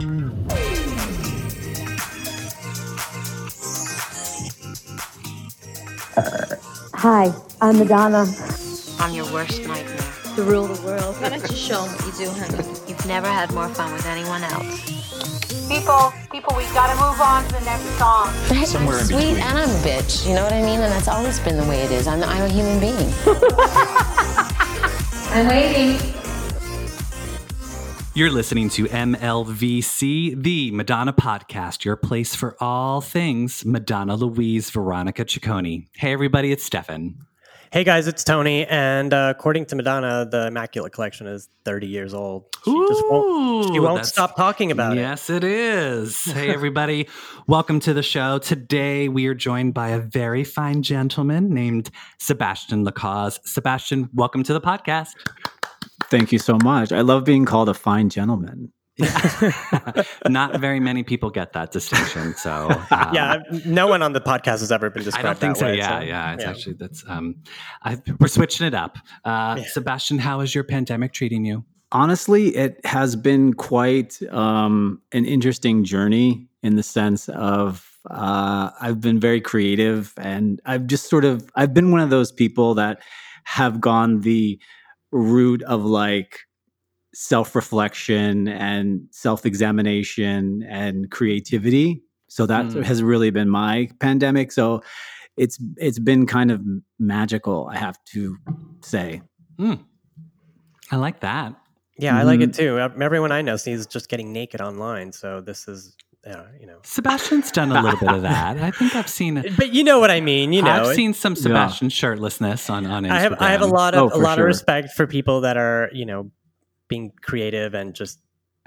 Uh, hi, I'm Madonna. I'm your worst nightmare. To rule the world. Why don't you show them what you do, honey? You've never had more fun with anyone else. People, people, we gotta move on to the next song. I'm sweet and I'm a bitch. You know what I mean? And that's always been the way it is. I'm, I'm a human being. I'm waiting. You're listening to MLVC, the Madonna podcast, your place for all things Madonna Louise Veronica Ciccone. Hey, everybody, it's Stefan. Hey guys, it's Tony, and uh, according to Madonna, the Immaculate Collection is 30 years old. She just won't. She won't stop talking about it. Yes, it is. Hey, everybody. Welcome to the show. Today, we are joined by a very fine gentleman named Sebastian Lacause. Sebastian, welcome to the podcast. Thank you so much. I love being called a fine gentleman. Not very many people get that distinction. So, um, Yeah, no one on the podcast has ever been I described don't think that so. way. Yeah, yeah. It's actually that's um, I, we're switching it up. Uh, Sebastian, how is your pandemic treating you? Honestly, it has been quite um, an interesting journey in the sense of uh, I've been very creative and I've just sort of I've been one of those people that have gone the route of like self-reflection and self-examination and creativity. So that Mm. has really been my pandemic. So it's it's been kind of magical, I have to say. I like that. Yeah, I like it Mm-hmm. too. Uh, Everyone I know sees just getting naked online, so this is, yeah, you know. Sebastian's done a little bit of that. I think I've seen. But you know what I mean. You know, I've it- seen some Sebastian shirtlessness on on Instagram. I have I have a lot of Oh, a lot sure. of respect for people that are you know being creative and just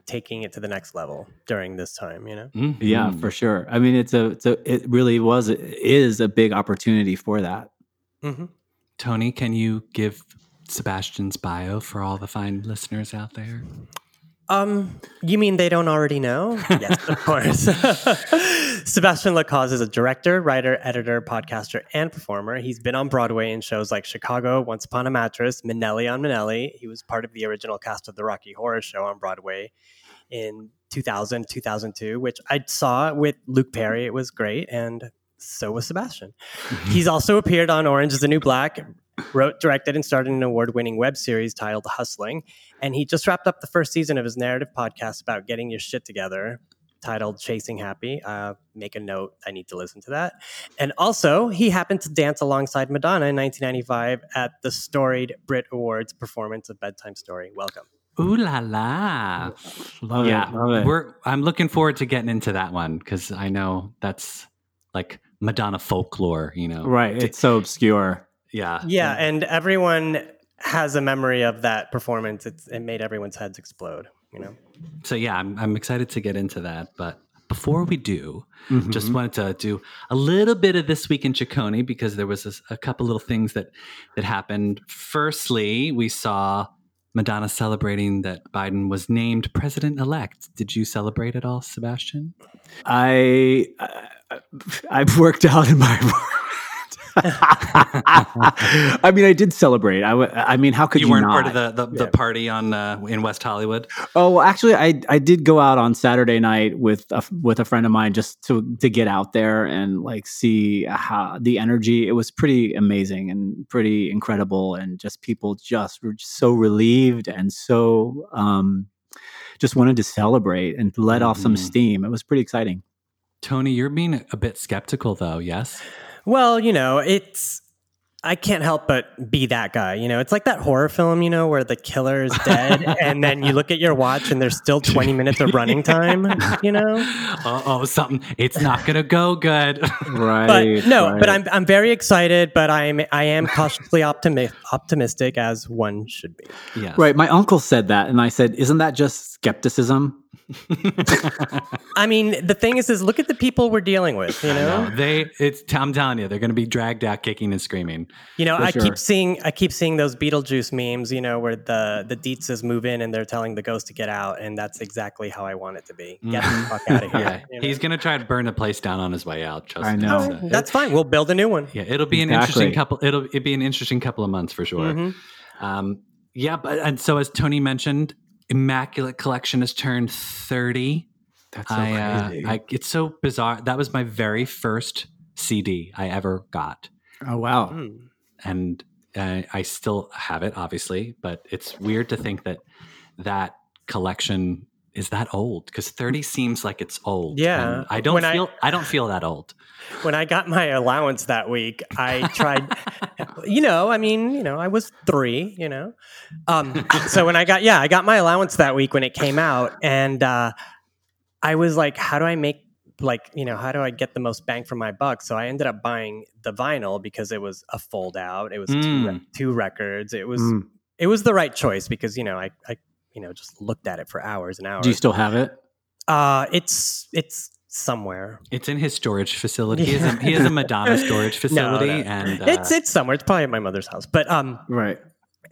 taking it to the next level during this time. You know. Mhm. Yeah, for sure. I mean, it's a, it's a it really was is a big opportunity for that. hmm Tony, can you give Sebastian's bio for all the fine listeners out there? Um, you mean they don't already know? yes, of course. Sebastian Lacause is a director, writer, editor, podcaster, and performer. He's been on Broadway in shows like Chicago, Once Upon a Mattress, Minnelli on Minnelli. He was part of the original cast of the Rocky Horror Show on Broadway in 2000, 2002, which I saw with Luke Perry. It was great. And so was Sebastian. He's also appeared on Orange is the New Black, wrote, directed, and starred in an award winning web series titled Hustling. And he just wrapped up the first season of his narrative podcast about getting your shit together titled Chasing Happy. Uh, make a note. I need to listen to that. And also, he happened to dance alongside Madonna in 1995 at the storied Brit Awards performance of Bedtime Story. Welcome. Ooh la la! Love yeah, it. Love it. we're. I'm looking forward to getting into that one because I know that's like Madonna folklore. You know, right. It's so obscure. yeah, Yeah, and everyone has a memory of that performance. It's, it made everyone's heads explode, you know? So yeah, I'm, I'm excited to get into that. But before we do, just Mhm. wanted to do a little bit of this week in Ciccone because there was a, a couple little things that that happened. Firstly, we saw Madonna celebrating that Biden was named president elect. Did you celebrate at all, Sebastian? I, I I've worked out in my I mean, I did celebrate. I, w- I mean, how could you, you weren't not? part of the the, the party on uh, in West Hollywood. Oh, well, actually, I I did go out on Saturday night with a, with a friend of mine just to to get out there and like see how the energy. It was pretty amazing and pretty incredible, and just people just were so relieved and so um, just wanted to celebrate and let off some Mhm. steam. It was pretty exciting. Tony, you're being a bit skeptical, though. Yes. Well, you know, it's I can't help but be that guy. You know, it's like that horror film, you know, where the killer is dead, and then you look at your watch and there's still 20 minutes of running time. You know, Uh oh, something. It's not gonna go good. Right. but no, but. I'm I'm very excited, but I'm I am cautiously optimi- optimistic as one should be. yes. Right. My uncle said that, and I said, "Isn't that just skepticism?" I mean, the thing is, is look at the people we're dealing with. You know, No, they. It's. I'm telling you, they're gonna be dragged out kicking and screaming. You know, I sure. keep seeing I keep seeing those Beetlejuice memes, you know, where the the Deetzes move in and they're telling the ghost to get out, and that's exactly how I want it to be. Get the fuck out of here. Yeah, you know? he's gonna try to burn the place down on his way out. Trust I know. So- That's fine. We'll build a new one. yeah, it'll be an Exactly. interesting couple. It'll it be an interesting couple of months for sure. Mhm. Um, yeah, but and so as Tony mentioned, Immaculate Collection has turned thirty. That's so I, uh, crazy. I, it's so bizarre. That was my very first CD I ever got, oh wow. Hmm. and uh, I still have it, obviously. But it's weird to think that that collection is that old because thirty seems like it's old. Yeah. and I don't When feel. I, don't feel that old. When I got my allowance that week, I tried. you know, I mean, you know, I was three. You know, um, so when I got yeah, I got my allowance that week when it came out, and uh, I was like, how do I make like you know how do I get the most bang for my buck? So I ended up buying the vinyl because it was a fold out. It was two, Mm. two records. It was Mm. it was the right choice because you know I I you know just looked at it for hours and hours. Do you still have it? uh, it's it's somewhere. It's in his storage facility. He, has a, he has a Madonna storage facility, no. and uh, it's it's somewhere. It's probably at my mother's house. But um, Right.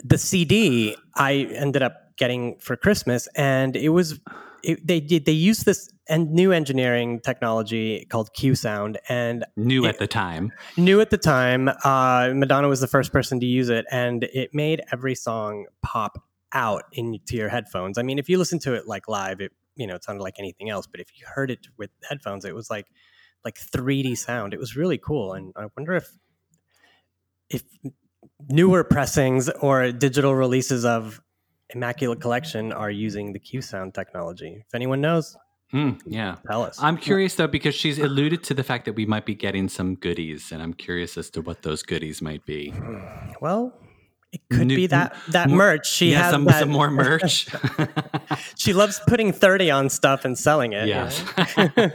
the CD I ended up getting for Christmas, and it was it, they did they used this and new engineering technology called Q Sound, and new it- at the time. new at the time. Uh, Madonna was the first person to use it, and it made every song pop out into your headphones. I mean, if you listen to it like live, it you know it sounded like anything else, but if you heard it with headphones, it was like like 3D sound. It was really cool, and I wonder if if newer pressings or digital releases of Immaculate Collection are using the Q Sound technology. If anyone knows, Hmm, yeah. tell us. I'm curious though because she's alluded to the fact that we might be getting some goodies, and I'm curious as to what those goodies might be. well, it could New- be that that more- merch. She yeah, has some, that- some more merch. She loves putting 30 on stuff and selling it. you yes. know?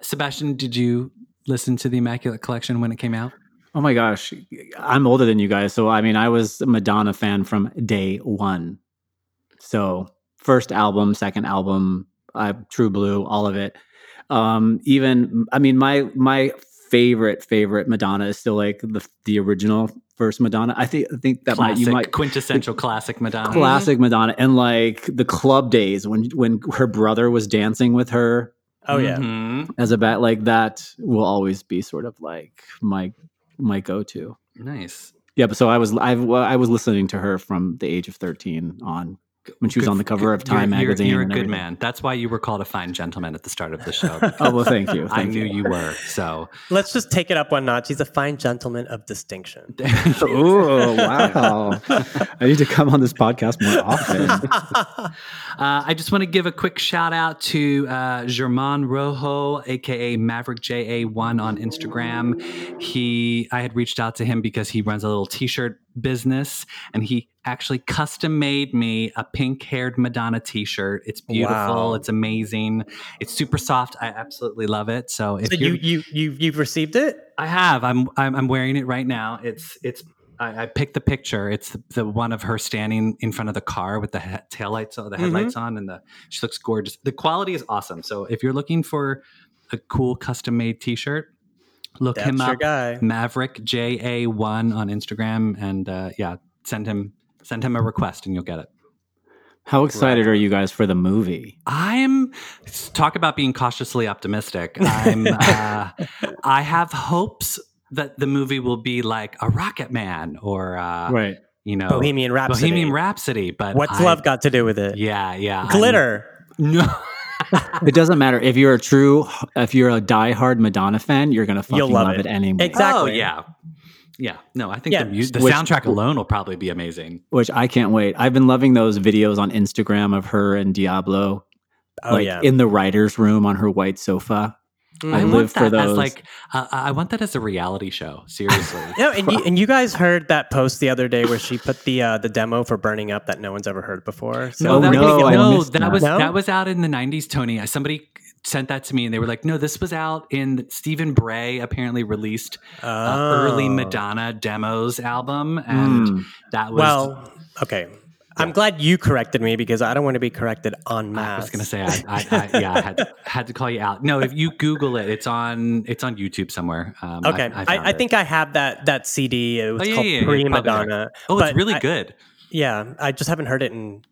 Sebastian, did you listen to the Immaculate Collection when it came out? Oh my gosh, I'm older than you guys, so I mean, I was a Madonna fan from day one. So first album, second album, uh, True Blue, all of it. Um, even, I mean, my my favorite favorite Madonna is still like the the original first Madonna. I think I think that might Classic, you might quintessential classic Madonna. classic Madonna and like the club days when when her brother was dancing with her Oh, yeah. Mhm. as a bat like that will always be sort of like my my go-to Nice. yeah but so i was i, I was listening to her from the age of 13 on when she was Good- on the cover of time you're, you're- magazine You're, a good man. That's why you were called a fine gentleman at the start of the show. oh well thank you I thank knew you were. So, Let's just take it up one notch. He's a fine gentleman of distinction. oh wow i need to come on this podcast more often Uh, I just want to give a quick shout out to uh, German Rojo, aka Maverick JA1 on Instagram. He, I had reached out to him because he runs a little T-shirt business, and he actually custom made me a pink-haired Madonna T-shirt. It's beautiful. Wow. It's amazing. It's super soft. I absolutely love it. So if So you, you you you you've received it? I have. I'm, I'm I'm wearing it right now. It's it's. I, I picked the picture. It's the, the one of her standing in front of the car with the he- taillights or the mm-hmm. headlights on, and the she looks gorgeous. The quality is awesome. So if you're looking for a cool custom made T-shirt, look That's him up. guy. Maverick J A one on Instagram, and uh, yeah, send him send him a request, and you'll get it. how excited are you guys for the movie I'm talk about being cautiously optimistic. I'm uh, I have hopes that the movie will be like a Rocket Man or uh, right you know Bohemian Rhapsody. Bohemian Rhapsody. But What's I- love got to do with it? Yeah, yeah. I'm- Glitter. no. It doesn't matter if you're a true if you're a diehard madonna fan you're gonna fucking You'll love love, it. it, anyway Exactly. Oh yeah, yeah. No, I think Yeah. the, mu- the Which- soundtrack alone will probably be amazing. which i can't wait i've been loving those videos on instagram of her and diablo Oh like yeah. in the writer's room on her white sofa. I I live want for that as like uh, I want that as a reality show. Seriously. no, and you, and you guys heard that post the other day where she put the uh, the demo for burning up that no one's ever heard before. So No, Oh, that no, was, no, that, that. was No? that was out in the '90s. Tony, Uh, somebody sent that to me, and they were like, "No, this was out in Stephen Bray apparently released uh, early Oh. Madonna demos album, and Mm. that was Well, okay. I'm glad you corrected me because I don't want to be corrected on mass. I was gonna say, I, I, I, yeah, I had, had to call you out. No, if you Google it, it's on it's on YouTube somewhere. Um, Okay, I, I, found I, think I have that that CD. It was Oh, yeah, called yeah, yeah, it's there. Madonna. Oh, it's really good. Yeah, I just haven't heard it in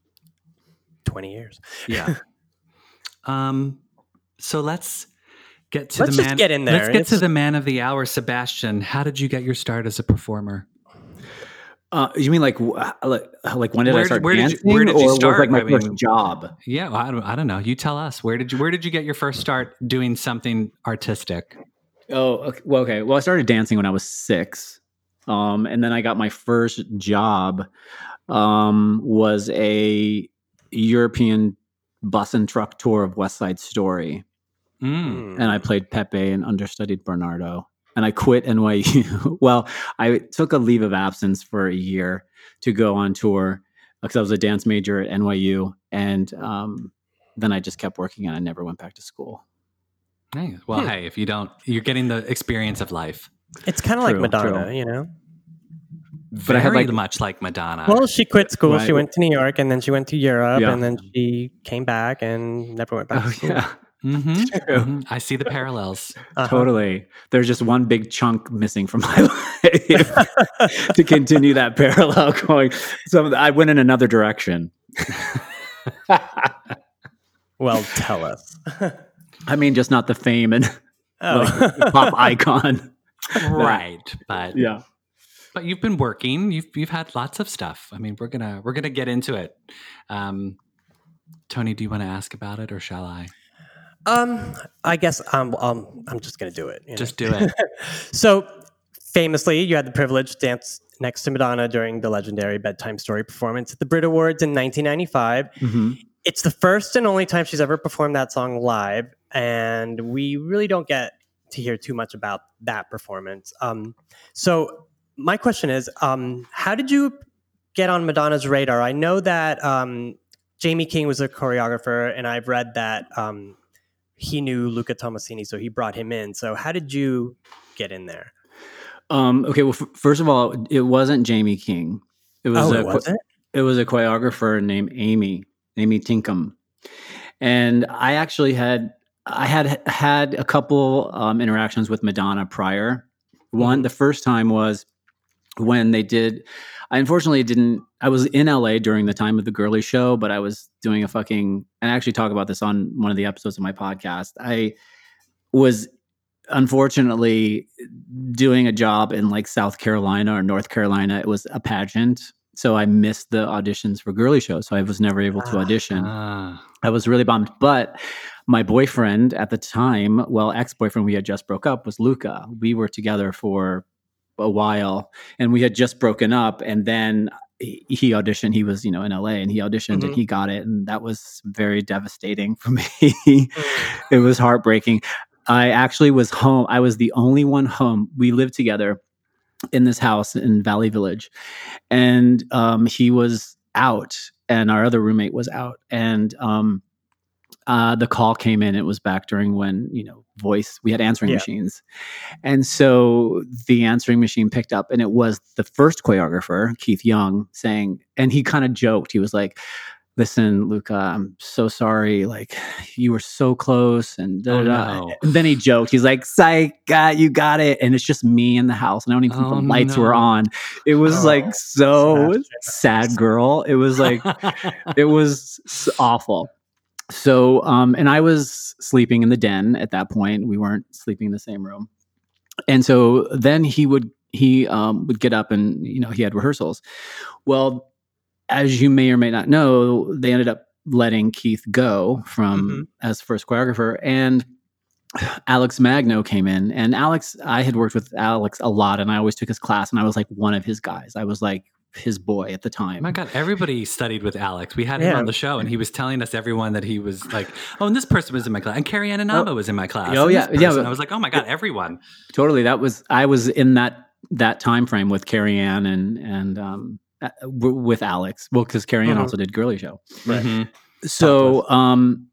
20 years. Yeah. um. So let's get to Let's the just man. get in there. Let's get to the man of the hour, Sebastian. How did you get your start as a performer? Uh, you mean like like like when did Where I did- start where did you- dancing? where did you or was, start? like my I first mean- job. Yeah, well, I don't, I don't know. You tell us. Where did you Where did you get your first start doing something artistic? Oh, okay. well, okay. Well, I started dancing when I was six, um, and then I got my first job. Um, was a European bus and truck tour of West Side Story, Mm. and I played Pepe and understudied Bernardo. And I quit NYU. well, I took a leave of absence for a year to go on tour because I was a dance major at NYU, and um, then I just kept working, and I never went back to school. Hey, well, Hmm. hey, if you don't, you're getting the experience of life. It's kind of like Madonna, true. you know. Very I had, like- much like Madonna. Well, she quit school. She went to New York, and then she went to Europe, Yeah. and then she came back and never went back. Oh to school. yeah. Mhm, True. mhm. I see the parallels. Uh-huh. Totally. There's just one big chunk missing from my life to continue that parallel going. So I went in another direction. Well, tell us. I mean, just not the fame and oh. pop icon. right, but Yeah. but you've been working. You've you've had lots of stuff. I mean, we're gonna we're gonna get into it. Um, Tony, do you want to ask about it, or shall I? Um, I guess um, um, I'm just gonna do it. you know? Just do it. So, famously, you had the privilege to dance next to Madonna during the legendary bedtime story performance at the Brit Awards in 1995. Mhm. It's the first and only time she's ever performed that song live, and we really don't get to hear too much about that performance. Um, so, my question is, um, how did you get on Madonna's radar? I know that um, Jamie King was a choreographer, and I've read that um, he knew Luca Tommassini, so he brought him in. So, how did you get in there? Um, okay. Well, f- first of all, it wasn't Jamie King. It was oh, a was it? it was a choreographer named Amy, Amy Tinkham. And I actually had I had had a couple um, interactions with Madonna prior. One, the first time was when they did. I unfortunately didn't. I was in LA during the time of the girlie show, but I was doing a fucking. And I actually talk about this on one of the episodes of my podcast. I was unfortunately doing a job in like South Carolina or North Carolina. It was a pageant. So I missed the auditions for girlie Show, So I was never able to audition. Ah, I was really bummed. But my boyfriend at the time, well, ex boyfriend, we had just broke up, was Luca. We were together for a while and we had just broken up. And then he auditioned. He was, you know, in LA and he auditioned Mhm. and he got it. And that was very devastating for me. it was heartbreaking. I actually was home. I was the only one home. We lived together in this house in Valley Village, and um, he was out, and our other roommate was out, and um, uh, the call came in. It was back during when you know voice. We had answering Yeah. machines, and so the answering machine picked up, and it was the first choreographer, Keith Young, saying, and he kind of joked. He was like. Listen, Luca, I'm so sorry. Like, you were so close, and Oh, da, da." no. And then he joked. He's like, "Psych, God, you got it." And it's just me in the house, and I don't even think Oh, the lights were on. It was Oh, like so sad. sad, girl. It was like it was awful. So, um, and I was sleeping in the den at that point. We weren't sleeping in the same room, and so then he would he um, would get up and you know he had rehearsals. Well, as you may or may not know, they ended up letting Keith go from Mhm. as first choreographer and. Alex Magno came in, and Alex, I had worked with Alex a lot, and I always took his class, and I was like one of his guys. I was like his boy at the Oh time. my God, everybody studied with Alex. We had him on the show, and he was telling us everyone that he was like, "Oh, and this person was in my class, and Carrie Ann Inaba was in my class." Oh, yeah, yeah, but- I was like, "Oh my God, everyone!" totally that was i was in that that time frame with carrie ann and and um uh, with alex well because carrie ann Mhm. also did girlie show Mhm. so um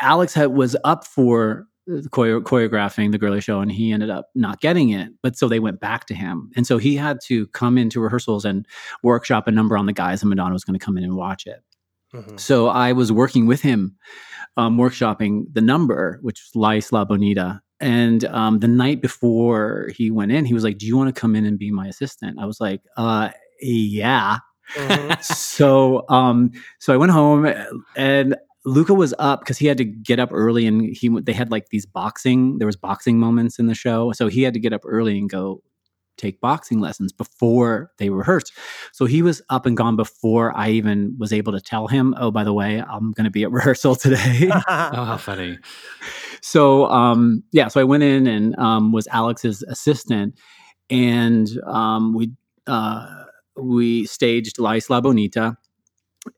alex had, was up for choreo- choreographing the girlie show and he ended up not getting it but so they went back to him and so he had to come into rehearsals and workshop a number on the guys and madonna was going to come in and watch it Mhm. so I was working with him, um, workshopping the number, which was La Isla Bonita. And um, the night before he went in, he was like, "Do you want to come in and be my assistant?" I was like, "Uh, yeah." Mhm. so, um, so I went home, and Luca was up because he had to get up early, and he they had like these boxing. There was boxing moments in the show, so he had to get up early and go take boxing lessons before they rehearsed. So he was up and gone before I even was able to tell him, oh, by the way, I'm going to be at rehearsal today. Oh, how funny. so um, yeah, so I went in and um, was Alex's assistant, and um, we uh, we staged La Isla Bonita,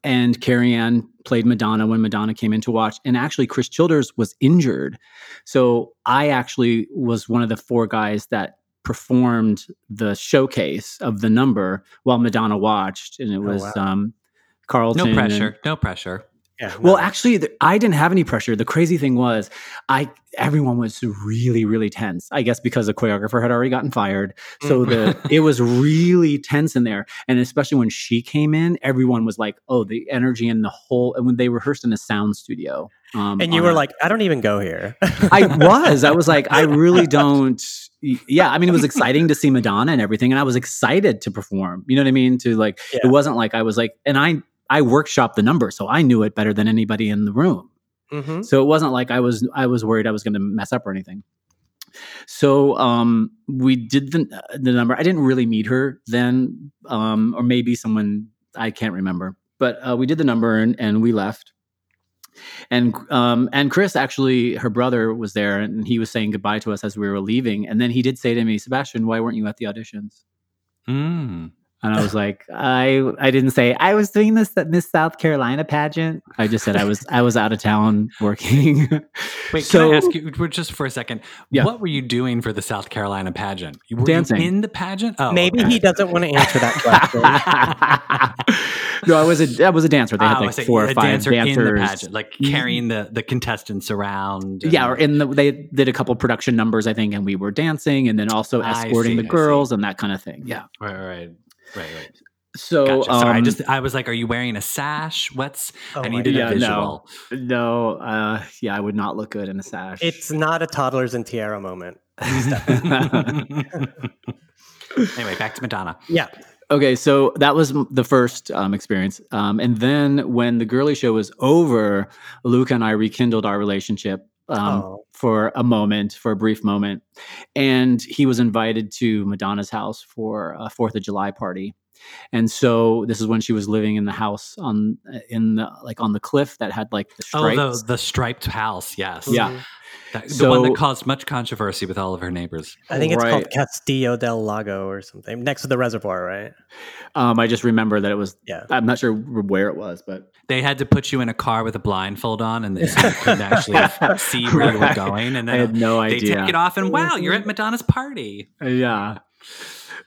and Carrie Ann played Madonna when Madonna came in to watch, and actually Chris Childers was injured, so I actually was one of the four guys that performed the showcase of the number while Madonna watched, and it was wow. um, Carlton. No and- pressure. No pressure. Yeah, well, no. actually, th- I didn't have any pressure. The crazy thing was, I everyone was really, really tense. I guess because the choreographer had already gotten fired, so the it was really tense in there. And especially when she came in, everyone was like, "Oh, the energy and the whole." And when they rehearsed in a sound studio, um, and you were a- like, I don't even go here. I was. I was like, I really don't. Yeah, I mean, it was exciting to see Madonna and everything, and I was excited to perform. You know what I mean? To like, Yeah. it wasn't like I was like, and I I workshopped the number, so I knew it better than anybody in the room. hmm So it wasn't like I was I was worried I was going to mess up or anything. So um, we did the the number. I didn't really meet her then, um, or maybe someone I can't remember. But uh, we did the number and, and we left. And um, and Chris actually, her brother was there, and he was saying goodbye to us as we were leaving. And then he did say to me, "Sebastian, why weren't you at the auditions?" Mm. And I was like, I I didn't say I was doing this Miss South Carolina pageant. I just said I was I was out of town working. Wait, So- can I ask you we're just for a second? Yeah. What were you doing for the South Carolina pageant? Were Dancing. You in the pageant? Oh, Maybe okay. he doesn't want to answer that question. no, I was a I was a dancer. They had Oh, like see. four or a five dancer in the dancers. pageant, like mm-hmm. carrying the the contestants around. and- yeah, or in the they did a couple production numbers, I think, and we were dancing and then also escorting see, the girls and that kind of thing. Yeah. right, right, right, right. So Gotcha. Sorry, I um, just I was like, are you wearing a sash? What's Oh I my needed God. a Yeah, no. visual. no, uh, yeah, I would not look good in a sash. it's not a toddlers and tiara moment. anyway, back to Madonna. Yeah. Okay, so that was the first um, experience, um, and then when the girlie show was over, Luca and I rekindled our relationship um, Oh. for a moment, for a brief moment, and he was invited to Madonna's house for a Fourth of July party, and so this is when she was living in the house on in the like on the cliff that had like the Oh, the the striped house. Yes. yeah, That- the one that caused much controversy with all of her neighbors. I think it's called Castillo del Lago or something next to the reservoir, right? um, I just remember that it was. Yeah. I'm not sure where it was, but They had to put you in a car with a blindfold on, and they couldn't actually see where you were going. And I had then no they idea. take it off, and wow, you're at Madonna's party. yeah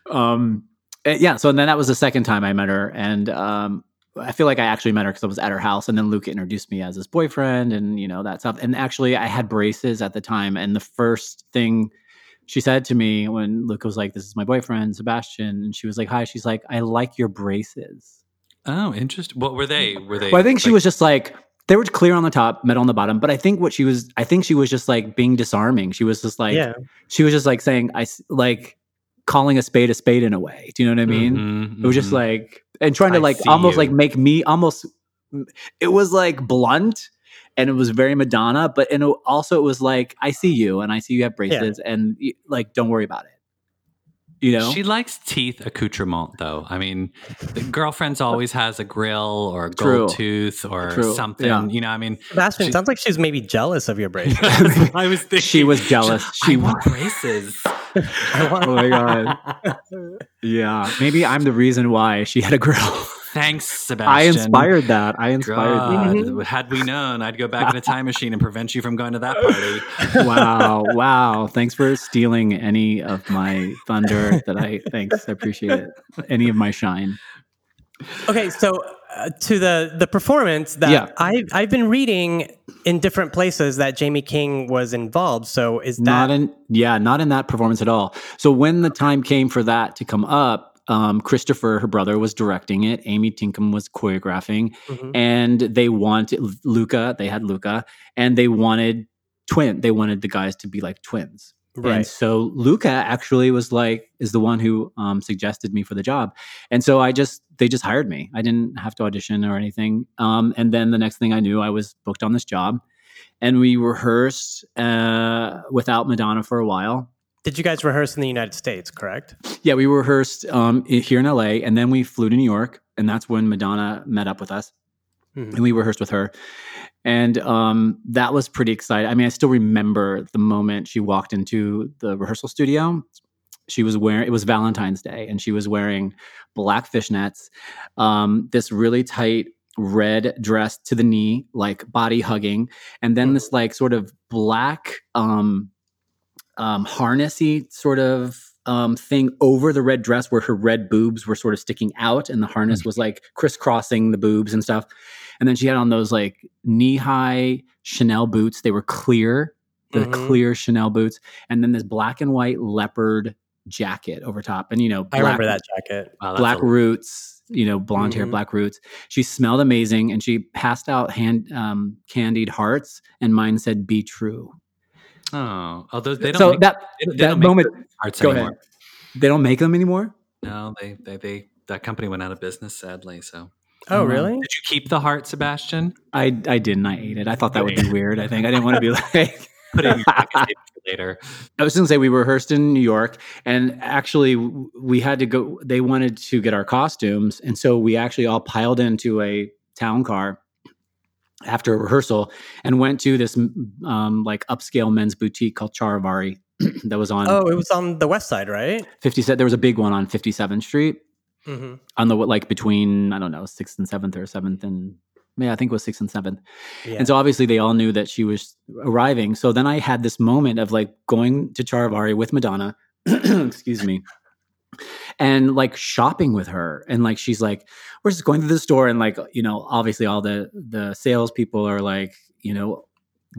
um uh, yeah so then that was the second time i met her and um i feel like i actually met her because i was at her house and then luca introduced me as his boyfriend and you know that stuff and actually i had braces at the time and the first thing she said to me when luca was like this is my boyfriend sebastian and she was like hi she's like i like your braces Oh, interesting. What were they? Were they? well i think she was just like they were clear on the top metal on the bottom but i think what she was i think she was just like being disarming she was just like yeah. she was just like saying I like calling a spade a spade in a way do you know what i mean Mhm, it was just mhm. like and trying to I like almost you. like make me almost it was like blunt and it was very madonna but and it, also it was like i see you and i see you have braces and like don't worry about it you know She likes teeth accoutrement, though. I mean, the girlfriend's always has a grill or a True. gold tooth or True, something. yeah. You know, I mean, Sebastian, She- sounds like she's maybe jealous of your braces. I was thinking She was jealous. I She want braces. I want- oh my god yeah maybe i'm the reason why she had a grill Thanks, Sebastian. i inspired that i inspired that God, had we known, I'd go back in a time machine and prevent you from going to that party. wow wow thanks for stealing any of my thunder that i thanks i appreciate it any of my shine Okay, so uh, to the the performance that Yeah. I've I've been reading in different places that Jamie King was involved. So is that not in yeah not in that performance at all so when the time came for that to come up um, christopher her brother was directing it. Amy tinkham was choreographing. Mhm. and they wanted luca they had luca and they wanted twin they wanted the guys to be like twins. And right? so luca actually was like is the one who um, suggested me for the job. And so i just they just hired me. I didn't have to audition or anything. Um, and then the next thing i knew i was booked on this job. And we rehearsed uh, without Madonna for a while. Did you guys rehearse in the United States? Correct. Yeah, we rehearsed um, here in LA, and then we flew to New York, and that's when Madonna met up with us, Mhm. and we rehearsed with her, and um, that was pretty exciting. I mean, I still remember the moment she walked into the rehearsal studio. She was wearing it was Valentine's Day, and she was wearing black fishnets, um, this really tight red dress to the knee, like body hugging, and then this like sort of black. Um, um, harnessy sort of um, thing over the red dress where her red boobs were sort of sticking out and the harness was like crisscrossing the boobs and stuff. And then she had on those like knee high Chanel boots. They were clear, the Mhm. clear Chanel boots. And then this black and white leopard jacket over top. And, you know, I remember that jacket. Wow, black a- roots, you know, blonde hair, Mhm. black roots. She smelled amazing and she passed out hand um, candied hearts and mine said, be true. Oh, although they don't. So make, that, they they that don't moment, those go anymore. ahead. They don't make them anymore. No, they, they they that company went out of business sadly. So Oh, Um, really? did you keep the heart, Sebastian? I I didn't. I ate it. I thought that would be weird. I think I didn't want to be like. Put it in your pocket save it for later. I was going to say we rehearsed in New York, and actually we had to go. They wanted to get our costumes, and so we actually all piled into a town car after a rehearsal and went to this um, like upscale men's boutique called Charivari that was on Oh, it was on the west side, right? 57. There was a big one on 57th Street Mm-hmm. on the like between I don't know sixth and seventh or seventh and yeah I think it was sixth and seventh. Yeah. And so obviously they all knew that she was arriving. So then I had this moment of like going to Charivari with Madonna, excuse me, and like shopping with her. And like she's like, we're just going to the store, and like you know, obviously all the the salespeople are like you know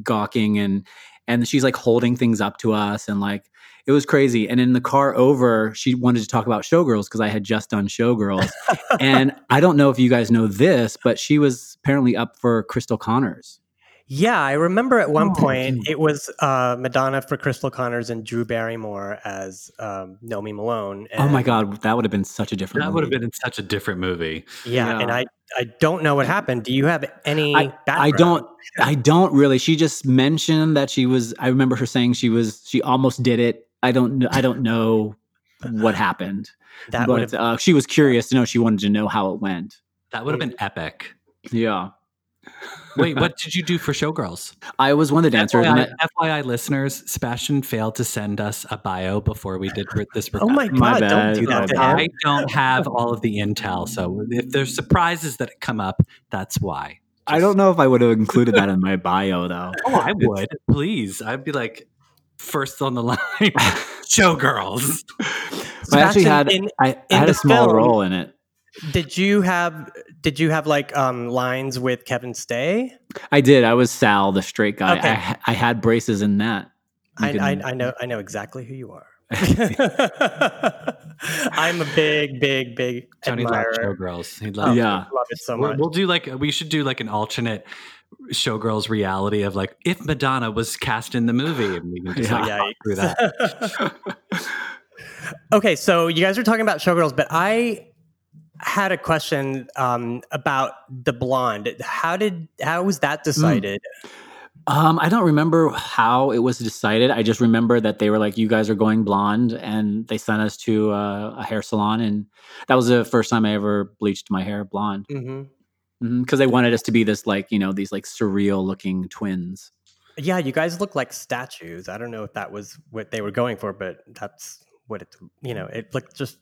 gawking and and she's like holding things up to us and like it was crazy. And in the car over, she wanted to talk about Showgirls because I had just done Showgirls. and I don't know if you guys know this, but she was apparently up for Cristal Connors. Yeah, I remember at one Oh, point dude. it was uh, Madonna for Cristal Connors and Drew Barrymore as um, Nomi Malone. oh my god, that would have been such a different. That would have been in such a different movie. Yeah, and I I don't know what happened. Do you have any? I, I don't I don't really. She just mentioned that she was. I remember her saying she was. She almost did it. I don't. I don't know what happened. That would but uh, she was curious to know. She wanted to know how it went. That would have been epic. Yeah, Wait, what did you do for Showgirls? I was one of the dancers. and FYI, I- FYI, listeners, Sebastian failed to send us a bio before we did re- this. Oh my recording. My god! bad, Don't do that to bad. him. I don't have all of the intel, so if there's surprises that come up, that's why. I don't know if I would have included that in my bio though. Oh, I would. Please, I'd be like first on the line. Showgirls. I actually had in- I, I in had a small film- role in it. Did you have? Did you have like um, lines with Kevin Stay? I did. I was Sal, the straight guy. Okay. I, I had braces in that. I, can- I, I know. I know exactly who you are. I'm a big, big, big Tony loved admirer. Showgirls. He loves. Yeah. I love it so We'll, much. we'll do like we should do like an alternate Showgirls reality of like if Madonna was cast in the movie, and we can just like, Yeah. talk through that. okay, so you guys are talking about showgirls, but I had a question um, about the blonde. How did how was that decided? Um, I don't remember how it was decided. I just remember that they were like, "You guys are going blonde," and they sent us to uh, a hair salon, and that was the first time I ever bleached my hair blonde hmm because they wanted us to be this like you know these like surreal looking twins. Yeah, you guys look like statues. I don't know if that was what they were going for, but that's what it. You know, it looked just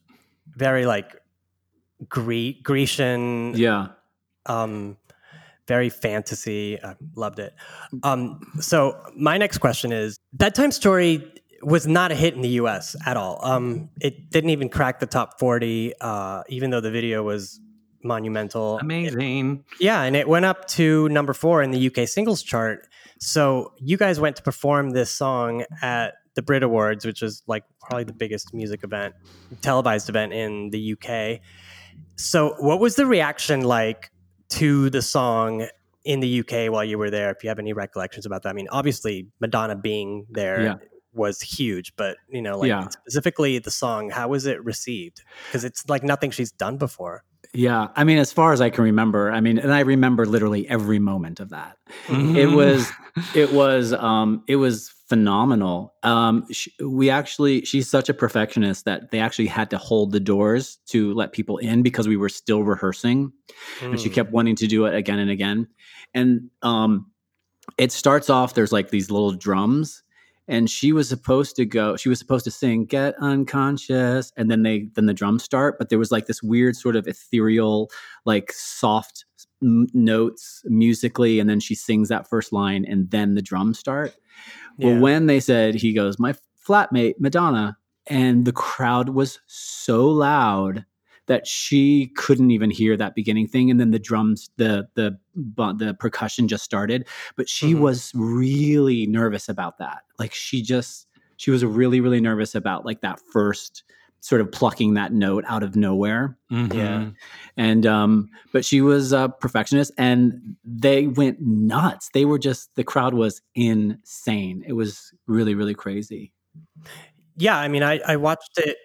very like Gre- Grecian. Yeah, um very fantasy i loved it. Um so my next question is bedtime story was not a hit in the us at all. Um it didn't even crack the top 40 uh even though the video was monumental. Amazing. yeah and it went up to number four in the uk singles chart. So you guys went to perform this song at the brit awards which is like probably the biggest music event televised event in the uk so, what was the reaction like to the song in the UK while you were there? If you have any recollections about that, I mean, obviously Madonna being there Yeah. was huge, but you know, like Yeah. specifically the song, how was it received? Because it's like nothing she's done before. Yeah, I mean, as far as I can remember, I mean, and I remember literally every moment of that. Mm-hmm. It was, it was, um, it was phenomenal. Um, sh we actually, she's such a perfectionist that they actually had to hold the doors to let people in because we were still rehearsing, and she Mm. kept wanting to do it again and again. And um, it starts off. There's like these little drums. And she was supposed to go. She was supposed to sing "Get Unconscious," and then they then the drums start. But there was like this weird sort of ethereal, like soft m- notes musically, and then she sings that first line, and then the drums start. Yeah. Well, when they said he goes, my flatmate Madonna, and the crowd was so loud that she couldn't even hear that beginning thing, and then the drums, the the the percussion just started. But she Mhm. was really nervous about that. Like she just she was really really nervous about like that first sort of plucking that note out of nowhere Mhm. Yeah. and um but she was a perfectionist and they went nuts they were just the crowd was insane it was really really crazy Yeah, I mean, I, I watched it,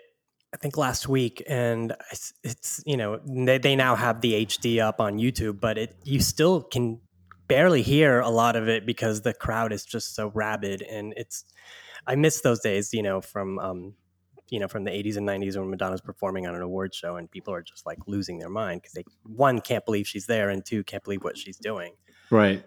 I think last week, and it's, it's you know they, they now have the HD up on YouTube, but it you still can barely hear a lot of it because the crowd is just so rabid, and it's I miss those days, you know, from um, you know from the 80s and 90s when Madonna's performing on an award show, and people are just like losing their mind because they one can't believe she's there, and two can't believe what she's doing. right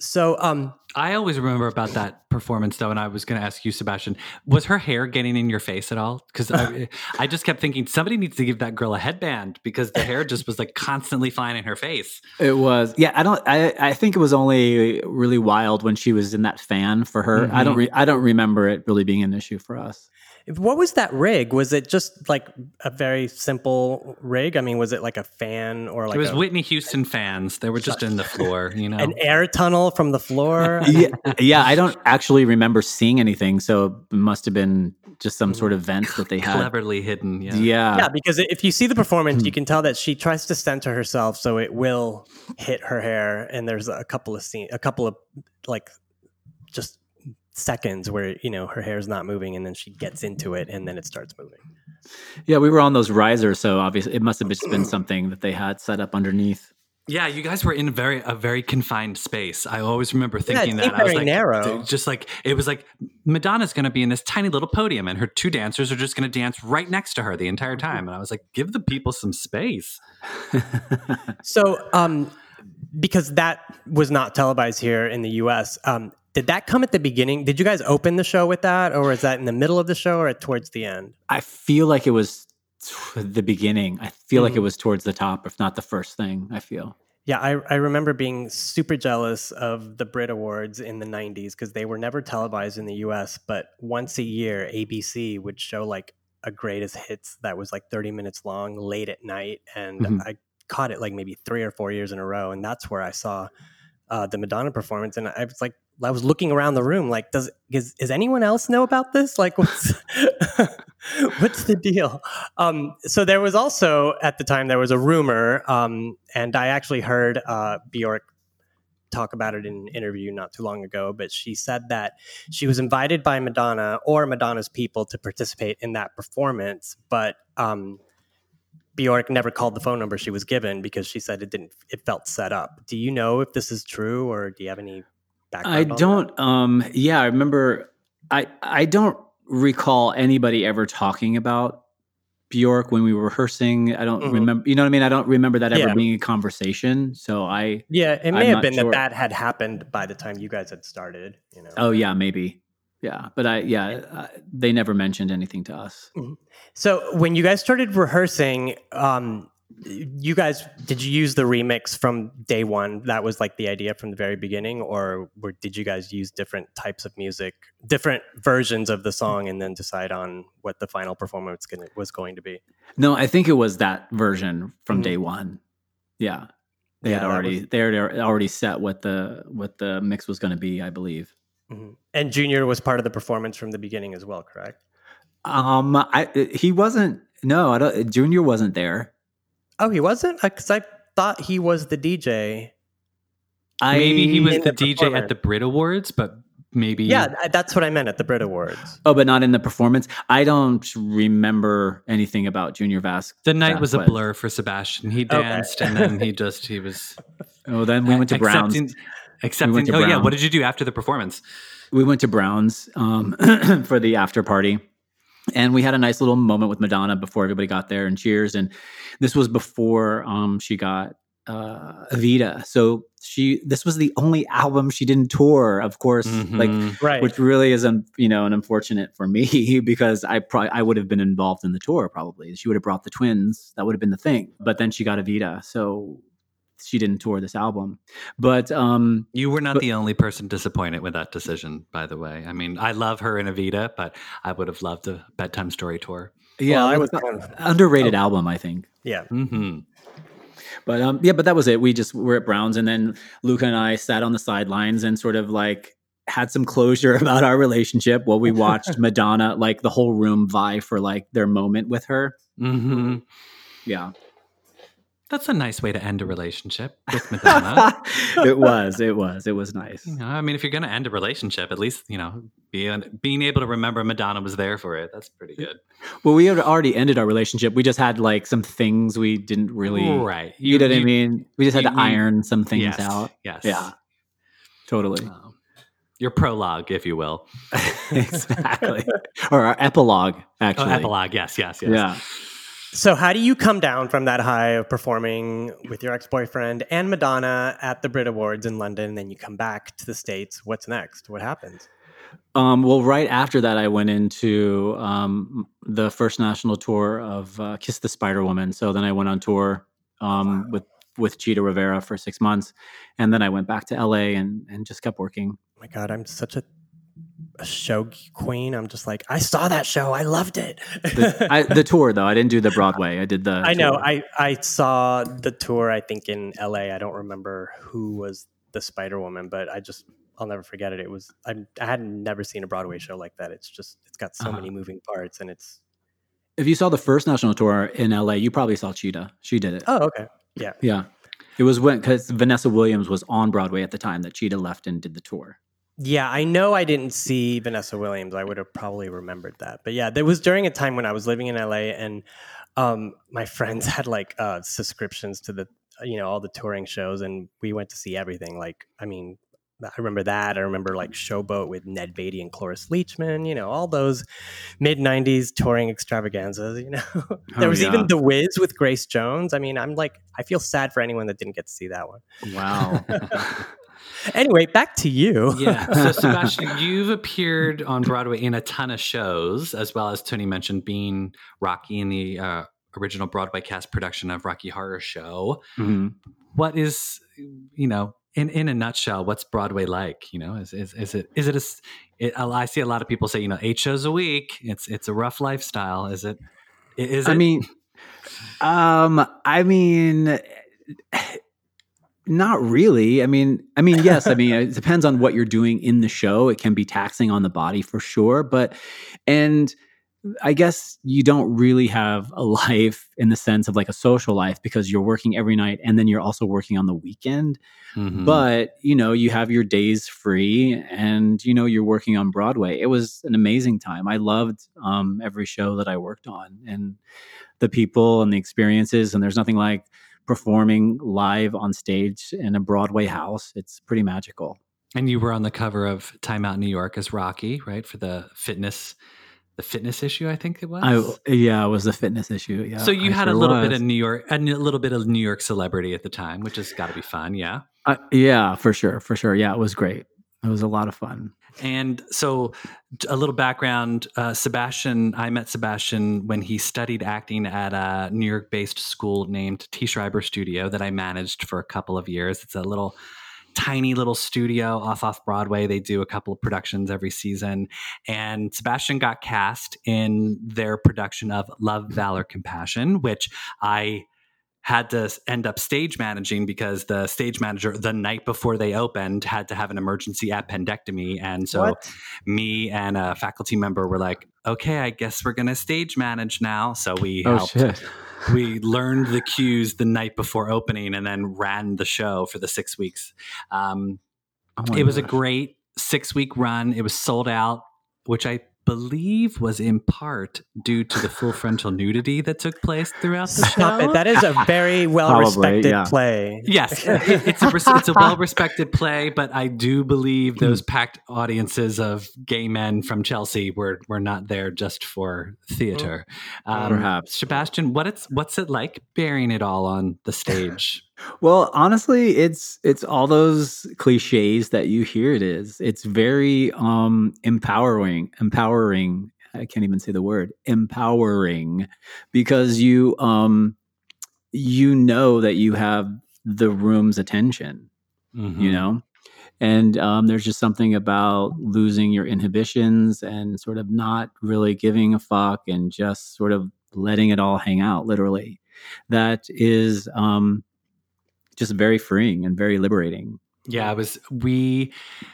So um, I always remember about that performance though, and I was going to ask you, Sebastian, was her hair getting in your face at all? Because I, I just kept thinking somebody needs to give that girl a headband because the hair just was like constantly flying in her face. it was yeah i don't i i think it was only really wild when she was in that fan for her i don't re- i don't remember it really being an issue for us What was that rig? Was it just like a very simple rig? I mean, was it like a fan or like it was a- Whitney Houston fans. They were just in the floor, you know. an air tunnel from the floor? yeah yeah i don't actually remember seeing anything so it must have been just some sort of vent that they had Cleverly hidden. Yeah. yeah yeah, because if you see the performance, you hmm. can tell that she tries to center herself so it will hit her hair. And there's a couple of scene, a couple of like just seconds where you know her hair's not moving, and then she gets into it, and then it starts moving. Yeah, we were on those risers, so obviously it must have just been something that they had set up underneath. Yeah, you guys were in very a very confined space. I always remember thinking it's that. I was very like, narrow. Just like it was like Madonna's going to be in this tiny little podium, and her two dancers are just going to dance right next to her the entire time. And I was like, give the people some space. So, um, because that was not televised here in the U.S., um, did that come at the beginning? Did you guys open the show with that, or is that in the middle of the show, or towards the end? I feel like it was the beginning. I feel like it Mhm. was towards the top, if not the first thing. I feel. Yeah, I, I remember being super jealous of the Brit Awards in the 90s because they were never televised in the US, but once a year, ABC would show like a greatest hits that was like 30 minutes long late at night. And Mhm. I caught it like maybe three or four years in a row. And that's where I saw uh, the Madonna performance. And I was like, I was looking around the room like, does, does, does anyone else know about this? Like, what's, what's the deal? Um, so there was also at the time there was a rumor, um, and I actually heard uh, Bjork talk about it in an interview not too long ago. But she said that she was invited by Madonna or Madonna's people to participate in that performance, but um, Bjork never called the phone number she was given because she said it didn't. It felt set up. Do you know if this is true, or do you have any? I don't. Um. Yeah, I remember. I I don't recall anybody ever talking about Bjork when we were rehearsing. I don't Mhm. remember. You know what I mean? I don't remember that ever Yeah. being a conversation. So I. Yeah, it may I'm have been sure. that that had happened by the time you guys had started. You know. Oh yeah, maybe. Yeah, but I yeah uh, they never mentioned anything to us. So when you guys started rehearsing, um, you guys did you use the remix from day one? That was like the idea from the very beginning, or were, did you guys use different types of music, different versions of the song, and then decide on what the final performance gonna, was going to be? No, I think it was that version from Mhm. day one. Yeah, they Yeah, had already was- they had already set what the what the mix was going to be. I believe. Mhm. And Junior was part of the performance from the beginning as well, correct? Um, I he wasn't. No, I don't. Junior wasn't there. Oh, he wasn't, because I thought he was the DJ. I Maybe he was the, the DJ at the Brit Awards, but maybe Yeah, that's what I meant at the Brit Awards. Oh, but not in the performance. I don't remember anything about Junior Vasquez. the night was a blur for Sebastian. He Okay. danced and then he just he was Oh, then we went to Browns. accepting. accepting went to oh yeah, what did you do after the performance? we went to Browns um, for the after party. And we had a nice little moment with Madonna before everybody got there and cheers. And this was before um, she got uh, Evita. So she this was the only album she didn't tour, of course, like Mhm. Right. which really is un, you know an unfortunate for me because I probably I would have been involved in the tour probably. She would have brought the twins. That would have been the thing. But then she got Evita, so she didn't tour this album. But um, You were not But- the only person disappointed with that decision, by the way. I mean, I love her in Evita, but I would have loved a bedtime story tour. yeah, Well, I was was kind of- underrated album, I think. yeah. hmm But um, yeah, but that was it. We just were at Browns, and then Luca and I sat on the sidelines and sort of like had some closure about our relationship while we watched Madonna, like the whole room vie for like their moment with her. hmm Yeah, That's a nice way to end a relationship with Madonna. it was, it was, it was nice. you know, I mean, if you're going to end a relationship, at least you know, being being able to remember Madonna was there for it. That's pretty good. Well, we had already ended our relationship. We just had like some things we didn't really, right. you, know what I mean? We just had you- to you- iron some things yes, out. Yes. Yeah, totally. Um, your prologue, if you will. exactly. or our epilogue, Oh, actually. epilogue. Yes. Yes. Yes. Yeah. So, how do you come down from that high of performing with your ex boyfriend and Madonna at the Brit Awards in London? Then you come back to the States. What's next? What happens? Um, well, right after that, I went into um, the first national tour of uh, Kiss the Spider Woman. So then I went on tour um, with with Chita Rivera for six months, and then I went back to LA and and just kept working. Oh my God, I'm such a, a show queen. I'm just like, I saw that show. I loved it. The, I, the tour though, I didn't do the Broadway. I did the. I know. tour. I, I saw the tour, I think, in LA. I don't remember who was the Spider Woman, but I just, I'll never forget it. It was, I, I had never seen a Broadway show like that. It's just, it's got so Uh-huh. many moving parts and it's, if you saw the first national tour in LA, you probably saw Chita. She did it. oh, okay. Yeah. Yeah, it was when because Vanessa Williams was on Broadway at the time that Chita left and did the tour. Yeah, I know I didn't see Vanessa Williams. I would have probably remembered that. But yeah, there was during a time when I was living in LA and um, my friends had like uh, subscriptions to the, you know, all the touring shows and we went to see everything. Like, I mean, I remember that. I remember like Showboat with Ned Beatty and Cloris Leachman, you know, all those mid 90s touring extravaganzas, you know. there Oh, was yeah. even The Wiz with Grace Jones. I mean, I'm like, I feel sad for anyone that didn't get to see that one. Wow. Anyway, back to you. yeah. So, Sebastian, you've appeared on Broadway in a ton of shows, as well as Tony mentioned being Rocky in the uh, original Broadway cast production of Rocky Horror Show. Mhm. What is, you know, in, in a nutshell, what's Broadway like? You know, is, is, is it, is it a, it, I see a lot of people say, you know, eight shows a week. It's, it's a rough lifestyle. Is it, is it? I mean, um, I mean, not really. I mean, I mean, yes. I mean, it depends on what you're doing in the show. It can be taxing on the body for sure, but and I guess you don't really have a life in the sense of like a social life because you're working every night and then you're also working on the weekend. Mhm. But, you know, you have your days free and, you know, you're working on Broadway. It was an amazing time. I loved um, every show that I worked on and the people and the experiences. And there's nothing like performing live on stage in a Broadway house. It's pretty magical. And you were on the cover of Time Out New York as Rocky, right? For the fitness, the fitness issue, I think it was. I, yeah, it was the fitness issue. Yeah. so you I had a sure little bit of New York, a little bit of New York celebrity at the time, which has got to be fun, yeah. Uh, yeah, for sure. For sure. Yeah, it was great. It was a lot of fun. And so, a little background: uh, Sebastian. I met Sebastian when he studied acting at a New York-based school named T. Schreiber Studio that I managed for a couple of years. It's a little tiny little studio off off Broadway. They do a couple of productions every season. And Sebastian got cast in their production of Love, Valor, Compassion, which I had to end up stage managing because the stage manager the night before they opened had to have an emergency appendectomy. And so What? me and a faculty member were like okay i guess we're going to stage manage now. So we Oh, helped. we learned the cues the night before opening and then ran the show for the six weeks. Um, Oh it was a great six week run. It was sold out, which I believe was in part due to the full frontal nudity that took place throughout the Stop show. it. That is a very well respected yeah. play. Yes, it- it's a res- it's a well respected play, but I do believe those packed audiences of gay men from Chelsea were were not there just for theater. Um, Perhaps. Sebastian, what it's what's it like bearing it all on the stage? Well, honestly, it's it's all those cliches that you hear it is. It's very um empowering, empowering. I can't even say the word empowering because you um you know that you have the room's attention, Mm-hmm. you know? And um, there's just something about losing your inhibitions and sort of not really giving a fuck and just sort of letting it all hang out, literally. That is um, just very freeing and very liberating. Yeah, it was. We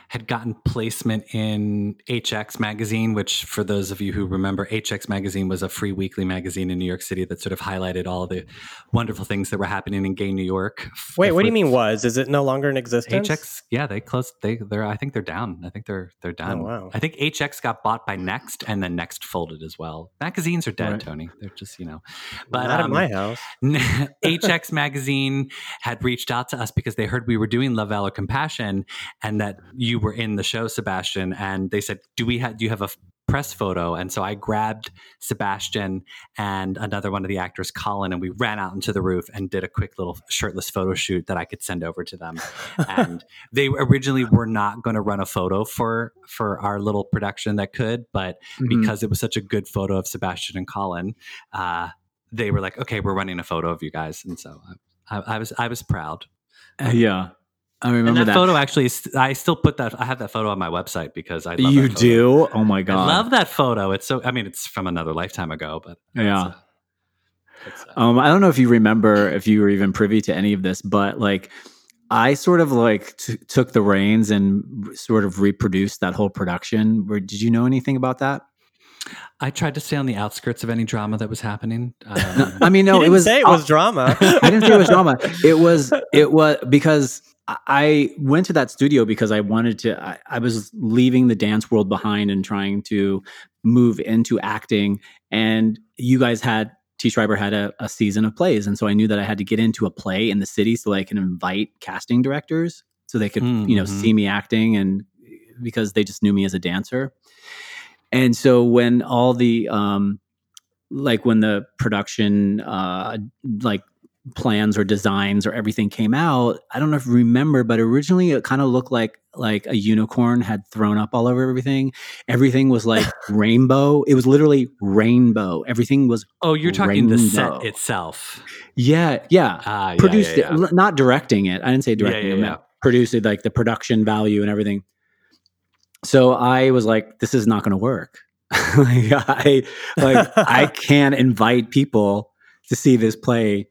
had gotten placement in HX magazine, which, for those of you who remember, HX magazine was a free weekly magazine in New York City that sort of highlighted all the wonderful things that were happening in gay New York. Wait, what do you mean was? Is it no longer in existence? HX? Yeah, they closed. They, they're. I think they're down. I think they're they're done. Oh, wow. I think HX got bought by Next, and then Next folded as well. Magazines are dead, Right. Tony. They're just you know. But Not um, my house. HX magazine had reached out to us because they heard we were doing Love Valor Compassion and that you were in the show, Sebastian. And they said, "Do we have? Do you have a f- press photo?" And so I grabbed Sebastian and another one of the actors, Colin, and we ran out into the roof and did a quick little shirtless photo shoot that I could send over to them. and they originally were not going to run a photo for for our little production that could, but Mhm. because it was such a good photo of Sebastian and Colin, uh, they were like, "Okay, we're running a photo of you guys," and so I, I, I was I was proud. Uh, yeah, I remember that, that. photo actually, I still put that. I have that photo on my website because I love you do? Oh my god! I love that photo. It's so. I mean, it's from another lifetime ago, but Yeah. it's, uh, it's, uh, Um, I don't know if you remember if you were even privy to any of this, but like I sort of like t- took the reins and sort of reproduced that whole production. Where did you know anything about that? I tried to stay on the outskirts of any drama that was happening. Um, I mean, no, it didn't was say it was drama. I didn't say it was drama. It was it was because I- I went to that studio because I wanted to. I, I was leaving the dance world behind and trying to move into acting. And you guys had T. Schreiber had a, a season of plays, and so I knew that I had to get into a play in the city so that I can invite casting directors so they could you know Mhm. see me acting and because they just knew me as a dancer. And so when all the um like when the production uh like plans or designs or everything came out i don't know if you remember but originally it kind of looked like like a unicorn had thrown up all over everything. Everything was like rainbow. It was literally rainbow. Everything was oh, you're talking the set itself. yeah yeah. Ah, yeah, produced yeah, yeah. it not directing it. I didn't say directing yeah, it yeah. produced it like the production value and everything so i was like this is not going to work. Like i like i can't invite people to see this play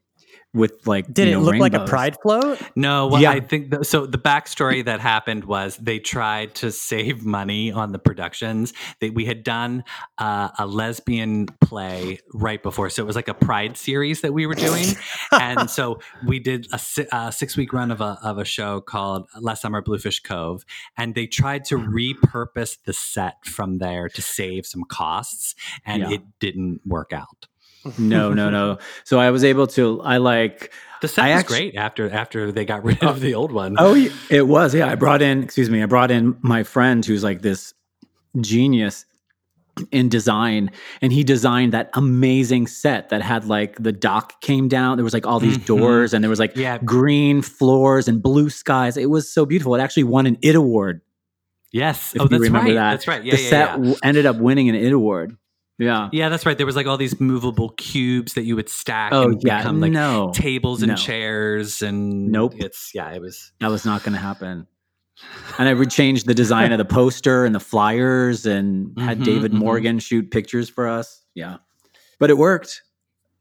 with like Did you it know, look like a pride float? No, what Yeah. I think th- so. The backstory that happened was they tried to save money on the productions. that we had done uh, a lesbian play right before, so it was like a Pride series that we were doing, and so we did a, si- a six week run of a of a show called Last Summer at Bluefish Cove, and they tried to repurpose the set from there to save some costs, and Yeah. it didn't work out. No no no so i was able to i like The set I was great after after they got rid of the old one. Oh, it was. Yeah, I brought in. Excuse me. I brought in my friend who's like this genius in design, and he designed that amazing set that had like the dock came down. There was like all these Mhm. doors, and there was like Yeah. green floors and blue skies. It was so beautiful. It actually won an IT award. Yes. If oh, you that's remember right. that. That's right. Yeah, the yeah, set yeah. w- ended up winning an IT award. Yeah. Yeah, that's right. There was like all these movable cubes that you would stack Oh and yeah. become like no, tables and No. chairs and Nope. It's yeah, it was that was not going to happen. And I would change the design of the poster and the flyers, and had Mhm, David mhm. Morgan shoot pictures for us. Yeah, but it worked.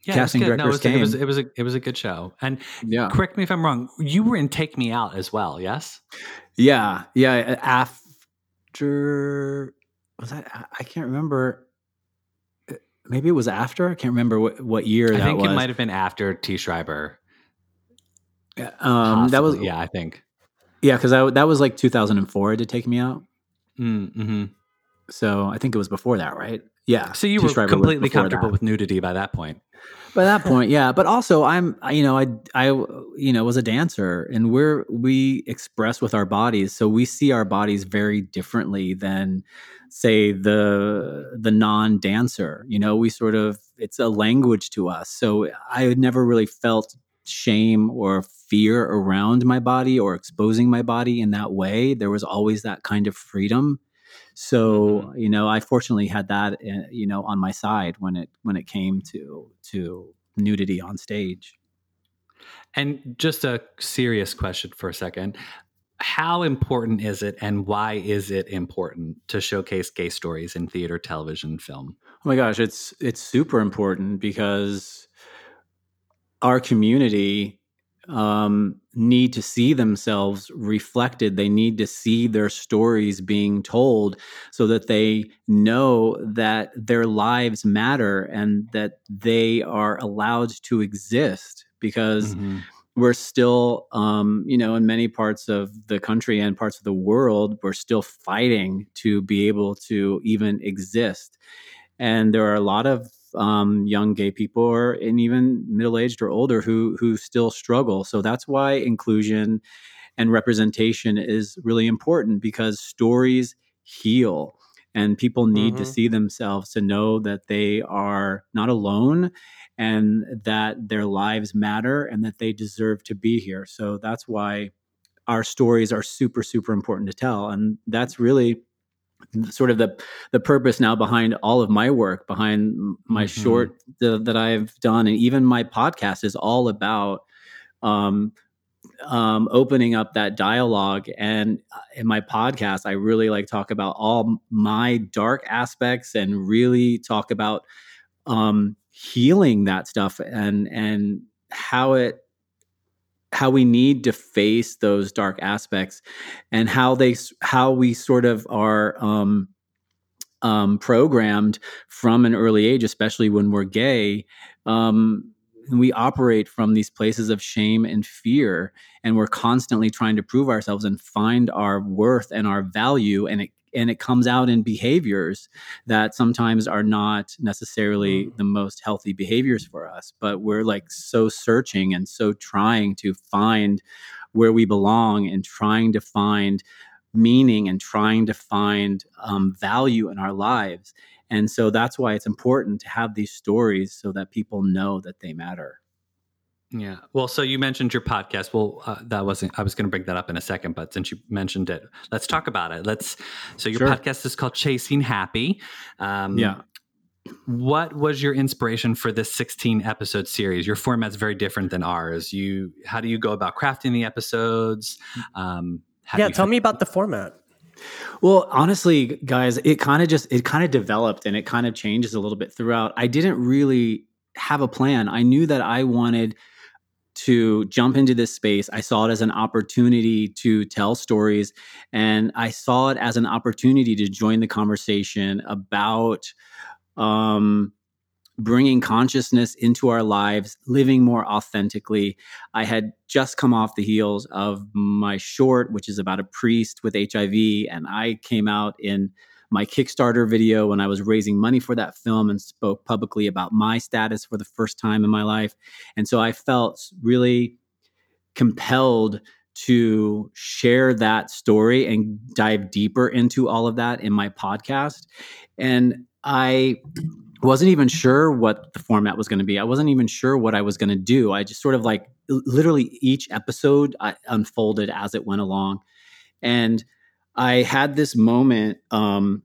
yeah, Casting it was good. No, it was, directors it was it was a it was a good show. And Yeah. correct me if I'm wrong. You were in Take Me Out as well. Yes. Yeah, yeah. After was that? I can't remember. Maybe it was after. I can't remember what, what year that I that think was. it might have been after T. Schreiber. um, that was yeah. I think. yeah, because that was like 2004 to take me out. Mm-hmm. So I think it was before that, right? Yeah. So you Two were completely comfortable that. with nudity by that point. By that point yeah. But also i'm you know i i you know was a dancer and we're we express with our bodies. So we see our bodies very differently than say the the non-dancer. You know we sort of it's a language to us. So i had never really felt shame or fear around my body or exposing my body in that way. There was always that kind of freedom so you know i fortunately had that uh, you know on my side when it when it came to to nudity on stage And just a serious question for a second. How important is it and why is it important to showcase gay stories in theater, television, film? oh my gosh it's it's super important because our community um, need to see themselves reflected. They need to see their stories being told so that they know that their lives matter and that they are allowed to exist because Mhm. we're still, um, you know, in many parts of the country and parts of the world, we're still fighting to be able to even exist. And there are a lot of um, young gay people, or and even middle aged or older, who who still struggle. So that's why inclusion and representation is really important because stories heal, and people need to Mhm. see themselves to know that they are not alone and that their lives matter and that they deserve to be here. So that's why our stories are super super important to tell and that's really sort of the the purpose now behind all of my work behind my Mhm. short the, that I've done and even my podcast is all about um um, opening up that dialogue and uh, in my podcast i really like talk about all my dark aspects and really talk about um, healing that stuff and and how it how we need to face those dark aspects and how they how we sort of are um, um, programmed from an early age, especially when we're gay. Um, we operate from these places of shame and fear, and we're constantly trying to prove ourselves and find our worth and our value, and it and it comes out in behaviors that sometimes are not necessarily the most healthy behaviors for us. But we're like so searching and so trying to find where we belong and trying to find meaning and trying to find um, value in our lives. And so that's why it's important to have these stories so that people know that they matter. Yeah. Well, so you mentioned your podcast. Well, uh, that wasn't, I was going to bring that up in a second, but since you mentioned it, let's talk about it. Let's, so your Sure. podcast is called Chasing Happy. Um, Yeah. What was your inspiration for this 16 episode series? Your format's very different than ours. You, how do you go about crafting the episodes? Um, how yeah, tell me about the format. Well, honestly, guys, it kind of just it kind of developed and it kind of changes a little bit throughout. I didn't really have a plan. I knew that I wanted to jump into this space. I saw it as an opportunity to tell stories and I saw it as an opportunity to join the conversation about um bringing consciousness into our lives, living more authentically. I had just come off the heels of my short, which is about a priest with HIV. And I came out in my Kickstarter video when I was raising money for that film and spoke publicly about my status for the first time in my life. And so I felt really compelled to share that story and dive deeper into all of that in my podcast. And I wasn't even sure what the format was going to be. I wasn't even sure what I was going to do. I just sort of like literally each episode I unfolded as it went along. And I had this moment, um,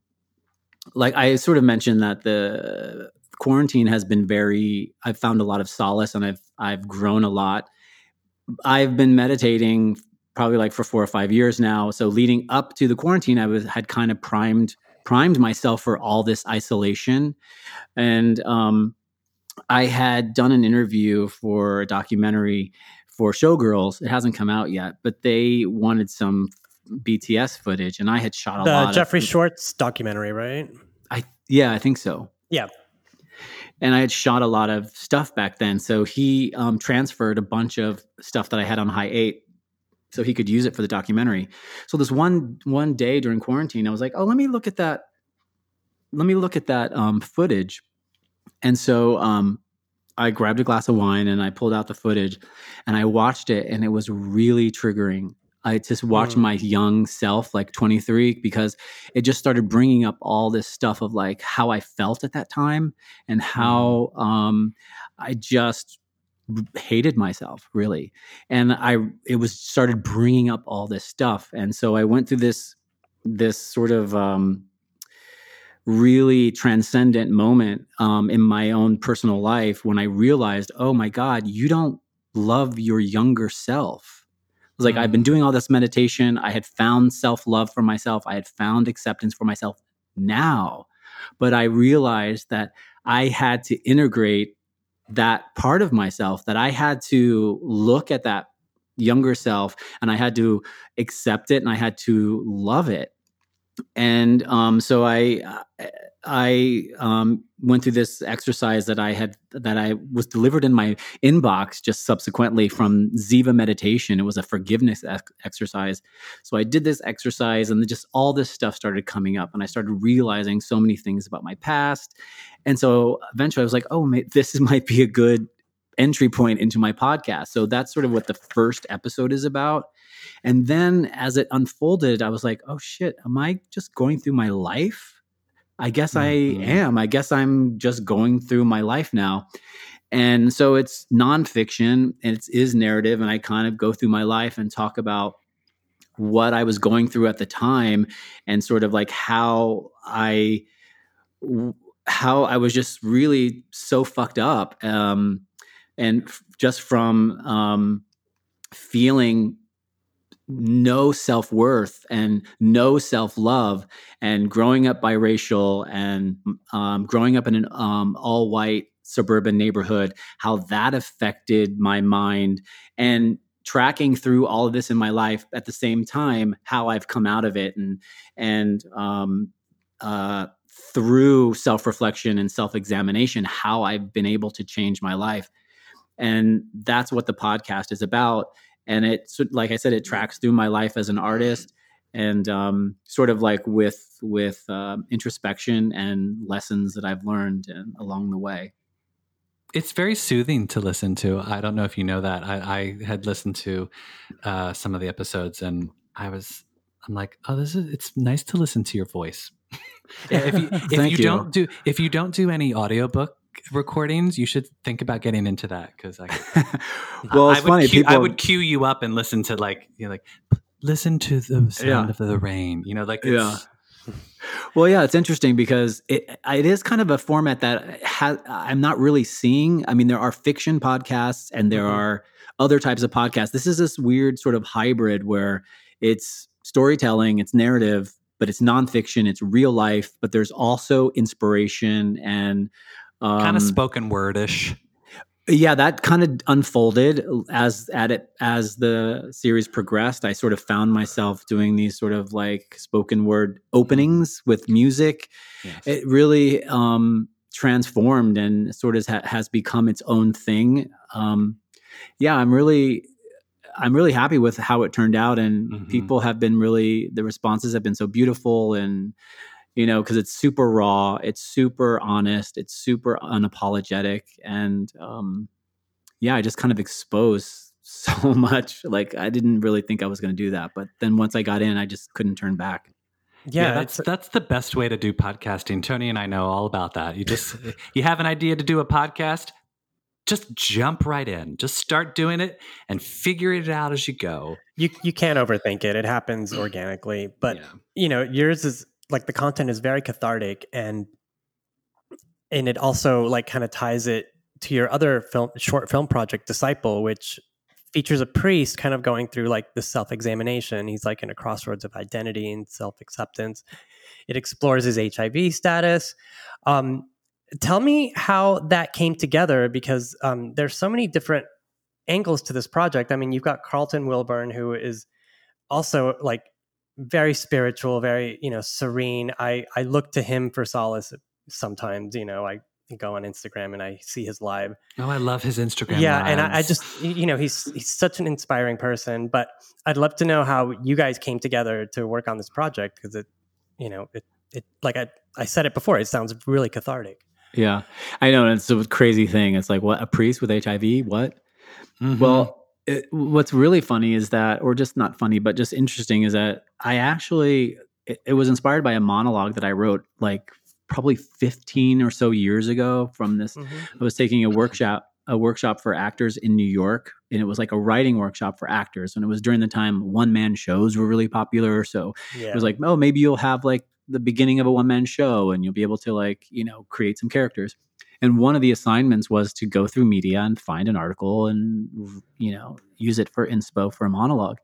like I sort of mentioned that the quarantine has been very, I've found a lot of solace and I've, I've grown a lot. I've been meditating probably like for four or five years now. So leading up to the quarantine, I was, had kind of primed, primed myself for all this isolation and um, I had done an interview for a documentary for Showgirls. It hasn't come out yet, but they wanted some BTS footage, and I had shot a lot The lot. Jeffrey of, Schwartz documentary, right? I yeah, I think so. Yeah. And I had shot a lot of stuff back then, so he um, transferred a bunch of stuff that I had on high eight so he could use it for the documentary. So this one one day during quarantine, I was like, oh, let me look at that. Let me look at that um, footage. And so um, I grabbed a glass of wine and I pulled out the footage, and I watched it, and it was really triggering. I just watched Mm. my young self, like 23, because it just started bringing up all this stuff of like how I felt at that time and how um, I just hated myself really. And i it was started bringing up all this stuff. And so i went through this this sort of um really transcendent moment um in my own personal life when i realized oh my god you don't love your younger self was like i've mm. been doing all this meditation. I had found self-love for myself. I had found acceptance for myself now. But i realized that i had to integrate that part of myself that I had to look at that younger self and I had to accept it and I had to love it. And um, so I I um, went through this exercise that I had that I was delivered in my inbox just subsequently from Ziva meditation. It was a forgiveness ex- exercise. So I did this exercise and just all this stuff started coming up and I started realizing so many things about my past. And so eventually I was like, oh, this might be a good entry point into my podcast. So that's sort of what the first episode is about. And then as it unfolded, I was like, oh shit, am I just going through my life? I guess Mhm. I am. I guess I'm just going through my life now. And so it's nonfiction and it is narrative. And I kind of go through my life and talk about what I was going through at the time and sort of like how I how I was just really so fucked up. Um, and f- just from um, feeling no self worth and no self love, and growing up biracial and um, growing up in an um, all white suburban neighborhood, how that affected my mind, and tracking through all of this in my life at the same time, how I've come out of it, and and um, uh, through self reflection and self examination, how I've been able to change my life. And that's what the podcast is about. And it, like I said, it tracks through my life as an artist and um, sort of like with with um, introspection and lessons that I've learned and, along the way. It's very soothing to listen to. I don't know if you know that. I, I had listened to uh, some of the episodes, and I was, I'm like, oh, this is. It's nice to listen to your voice. if you, if you, you. don't do if you don't do any audiobook recordings, you should think about getting into that because I, well, I, it's I would funny. Cue, people, I would cue you up and listen to like you know, like listen to the sound Yeah. of the rain. You know, like Yeah. Well, yeah, it's interesting because it it is kind of a format that ha- I'm not really seeing. I mean, there are fiction podcasts and there Mhm. are other types of podcasts. This is this weird sort of hybrid where it's storytelling, it's narrative, but it's nonfiction, it's real life, but there's also inspiration and um, kind of spoken wordish. yeah that kind of unfolded as at it as the series progressed i sort of found myself doing these sort of like spoken word openings with music Yes. it really um transformed and sort of ha- has become its own thing um yeah i'm really i'm really happy with how it turned out and Mhm. people have been really the responses have been so beautiful and you know because it's super raw it's super honest it's super unapologetic and um yeah i just kind of exposed so much like i didn't really think i was going to do that but then once i got in i just couldn't turn back Yeah, that's it's, that's the best way to do podcasting. Tony and I know all about that. You just you have an idea to do a podcast, just jump right in. Just start doing it and figure it out as you go. you you can't overthink it. It happens organically. But Yeah. you know, yours is like the content is very cathartic and and it also like kind of ties it to your other film short film project Disciple, which features a priest kind of going through like the self-examination. He's like in a crossroads of identity and self-acceptance. It explores his HIV status. Um, tell me how that came together because um, there's so many different angles to this project. I mean, you've got Carlton Wilburn, who is also like very spiritual, very you know serene. I I look to him for solace sometimes. You know, I go on Instagram and I see his live. Oh, I love his Instagram. yeah, and I, I just you know he's he's such an inspiring person. But I'd love to know how you guys came together to work on this project because it, you know, it it like I I said it before. It sounds really cathartic. Yeah, I know. And it's a crazy thing. It's like, what? A priest with HIV? What? Mhm. Well, it, what's really funny is that, or just not funny, but just interesting is that I actually, it, it was inspired by a monologue that I wrote like probably 15 or so years ago from this. Mm-hmm. I was taking a workshop, a workshop for actors in New York, and it was like a writing workshop for actors. And it was during the time one man shows were really popular. So Yeah, it was like, oh, maybe you'll have like the beginning of a one man show and you'll be able to like, you know, create some characters. And one of the assignments was to go through media and find an article and, you know, use it for inspo for a monologue.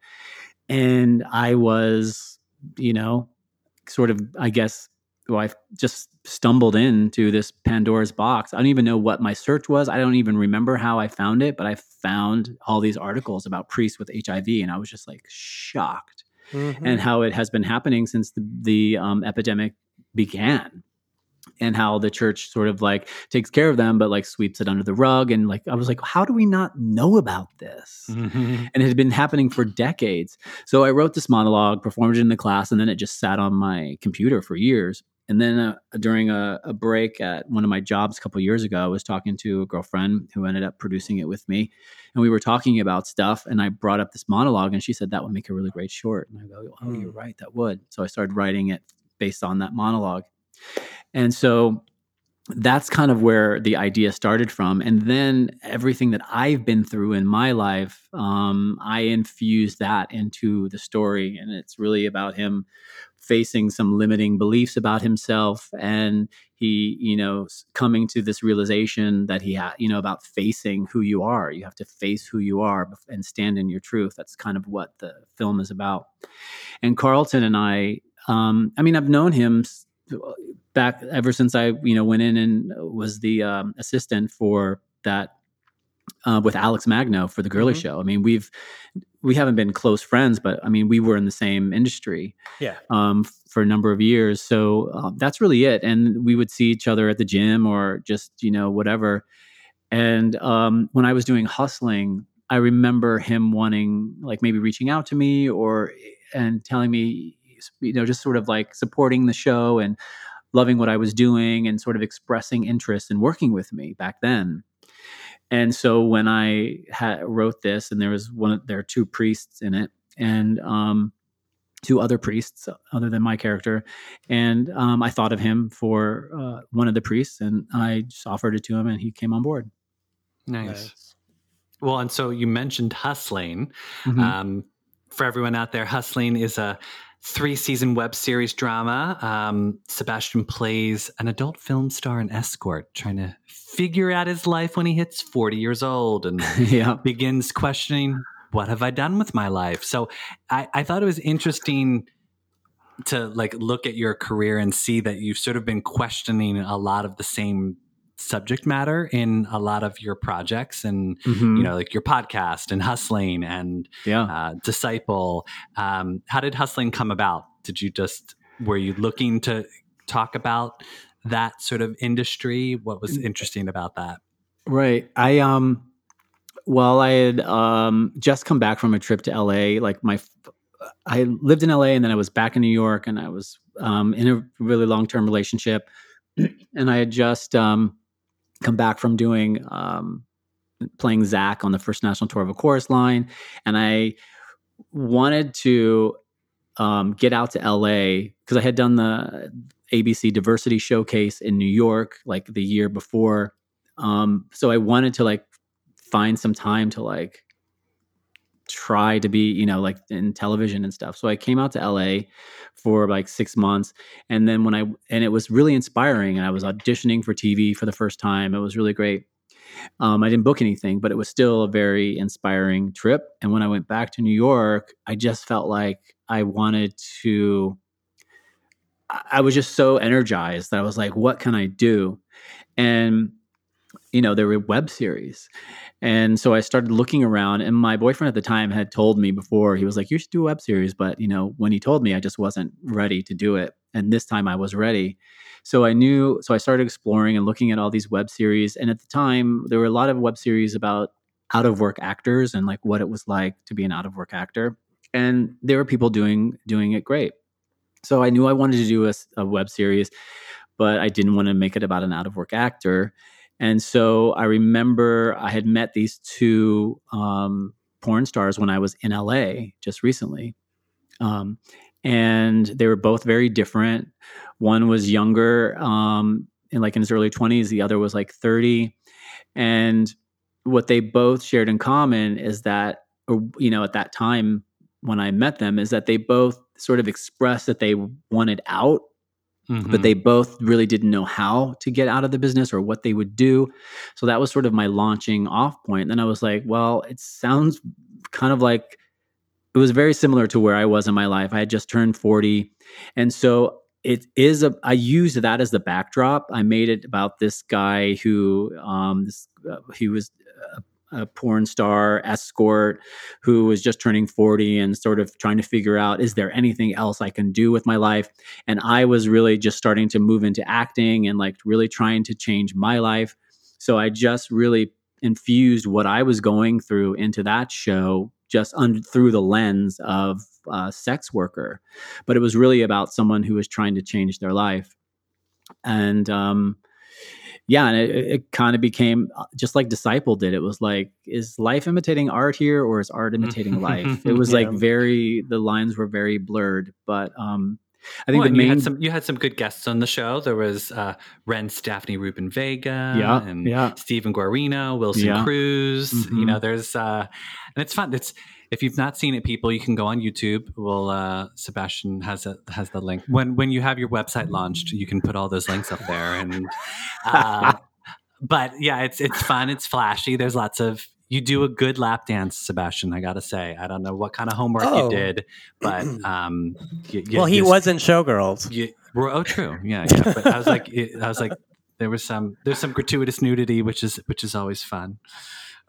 And I was, you know, sort of, I guess, well, I just stumbled into this Pandora's box. I don't even know what my search was. I don't even remember how I found it, but I found all these articles about priests with HIV, and I was just like shocked Mhm. and how it has been happening since the, the um, epidemic began and how the church sort of like takes care of them but like sweeps it under the rug and like i was like how do we not know about this? Mhm. and it had been happening for decades. So i wrote this monologue performed it in the class and then it just sat on my computer for years. And then uh, during a, a break at one of my jobs a couple years ago i was talking to a girlfriend who ended up producing it with me and we were talking about stuff and i brought up this monologue and she said that would make a really great short. And i go oh you're right that would. So i started writing it based on that monologue and so that's kind of where the idea started from. And then everything that i've been through in my life um, i infused that into the story. And it's really about him facing some limiting beliefs about himself. And he you know coming to this realization that he had you know about facing who you are. You have to face who you are and stand in your truth. That's kind of what the film is about. And carlton and i um, i mean i've known him back ever since i you know went in and was the um, assistant for that uh, with alex magno for the girlie Mhm. show i mean we've we haven't been close friends but i mean we were in the same industry yeah. um, for a number of years. So uh, that's really it. And we would see each other at the gym or just, you know, whatever. And um, when I was doing hustling, I remember him wanting, like, maybe reaching out to me or, and telling me, you know, just sort of like supporting the show and loving what I was doing and sort of expressing interest in working with me back then. And so when I had, wrote this, and there was one, of- there are two priests in it, and um, two other priests other than my character, and um, I thought of him for uh, one of the priests, and I just offered it to him, and he came on board. nice. Nice. Well, and so you mentioned Hustling. Mhm. Um, for everyone out there, Hustling is a three season web series drama. Um, Sebastian plays an adult film star and escort trying to figure out his life when he hits 40 years old and yeah, begins questioning, What have I done with my life? So I, I thought it was interesting to like look at your career and see that you've sort of been questioning a lot of the same subject matter in a lot of your projects and Mhm. you know like your podcast and hustling and yeah. uh, disciple. Um, how did hustling come about? Did you just were you looking to talk about that sort of industry? What was interesting about that? Right. I um well I had um just come back from a trip to LA like my i lived in LA and then I was back in New York and I was um in a really long-term relationship. And I had just um come back from doing um playing Zach on the first national tour of a chorus line. And I wanted to um get out to LA because I had done the ABC diversity showcase in New York like the year before. Um so i wanted to like find some time to like try to be you know like in television and stuff. So i came out to la for like six months and then when i and it was really inspiring and i was auditioning for tv for the first time. It was really great. Um, i didn't book anything but it was still a very inspiring trip and when i went back to new york i just felt like i wanted to I- i was just so energized that i was like what can i do? And you know there were web series and so i started looking around and my boyfriend at the time had told me before he was like you should do a web series but you know when he told me i just wasn't ready to do it and this time I was ready. So I knew. So I started exploring and looking at all these web series. And at the time, there were a lot of web series about out of work actors and like what it was like to be an out of work actor. And there were people doing doing it great. So I knew I wanted to do a, a web series, but I didn't want to make it about an out of work actor. And so I remember I had met these two um, porn stars when I was in LA just recently. Um, and they were both very different. One was younger, um, in like in his early 20s, the other was like 30. And what they both shared in common is that, or, you know, at that time when I met them, is that they both sort of expressed that they wanted out Mhm. but they both really didn't know how to get out of the business or what they would do. So that was sort of my launching off point. And then I was like, well, it sounds kind of like it was very similar to where I was in my life. I had just turned 40. And so it is a I used that as the backdrop. I made it about this guy who um this uh, he was a, a porn star escort who was just turning 40 and sort of trying to figure out is there anything else I can do with my life? and I was really just starting to move into acting and like really trying to change my life. So I just really infused what I was going through into that show just un- through the lens of a sex worker. But it was really about someone who was trying to change their life. And um, yeah, and it, it kind of became uh, just like Disciple did. It was like, is life imitating art here or is art imitating life? It was like very, the lines were very blurred. But um, I think Well, the and you main had some you had some good guests on the show. There was uh, Ren Daphne Rubin Vega, Yeah, and yeah. Stephen Guarino, Wilson Yeah. Cruz. You Mhm. know, there's uh, and it's fun. It's if you've not seen it, people, you can go on YouTube. Well, uh, Sebastian has a, has the link. When when you have your website launched, you can put all those links up there. And uh, but yeah, it's it's fun. It's flashy. There's lots of you do a good lap dance, Sebastian. I gotta say, I don't know what kind of homework Oh. you did, but um, you, you- well, he was in Showgirls. yeah. well, Oh, true. Yeah, yeah. But I was like, it, I was like, there was some, there's some gratuitous nudity, which is, which is always fun.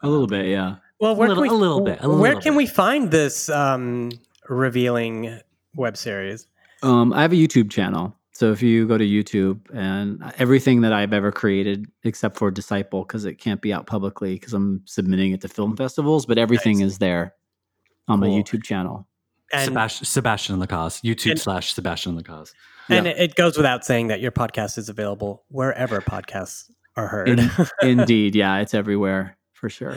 a little bit, yeah. Well, where little- can we, a little bit, a where little can bit. we find this um, revealing web series? Um, I have a YouTube channel. So if you go to YouTube and everything that I've ever created, except for Disciple, because it can't be out publicly because I'm submitting it to film festivals, but everything is there on my YouTube channel. And, Sebastian, Sebastian Lacause, YouTube And- slash Sebastian Lacause. and Yeah. it, it goes without saying that your podcast is available wherever podcasts are heard. In- indeed, yeah, it's everywhere for sure.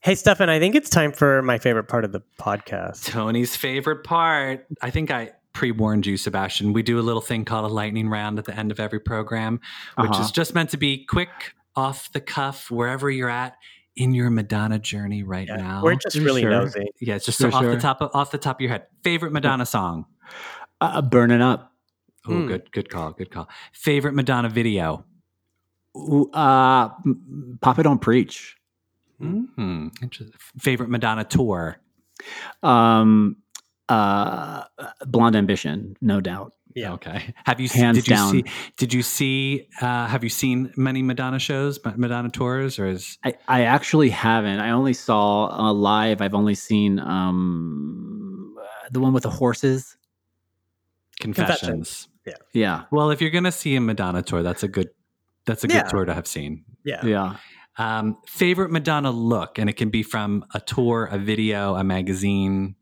Hey, Stefan, I think it's time for my favorite part of the podcast. Tony's favorite part. I think I pre-warned you, Sebastian. We do a little thing called a lightning round at the end of every program, which Uh-huh. is just meant to be quick, off the cuff, wherever you're at in your Madonna journey right Yeah, now. We're just really Sure. nosy. yeah, it's just For off the top of off the top of your head. Favorite Madonna song. Uh, burning up. Oh, Mm. good, good call, good call. Favorite Madonna video. Ooh, uh, m- Papa Don't Preach. Hmm. Favorite Madonna tour. Um, uh, Blonde Ambition, no doubt. Yeah. Okay. Have you Hands did you down. see did you see uh, have you seen many Madonna shows, Madonna tours, or is I, I actually haven't. I only saw uh, live. I've only seen um, the one with the horses. Confessions? Yeah, Yeah. Well, if you're gonna see a Madonna tour, that's a good that's a good Yeah. tour to have seen. Yeah. yeah. Um, favorite Madonna look, and it can be from a tour, a video, a magazine.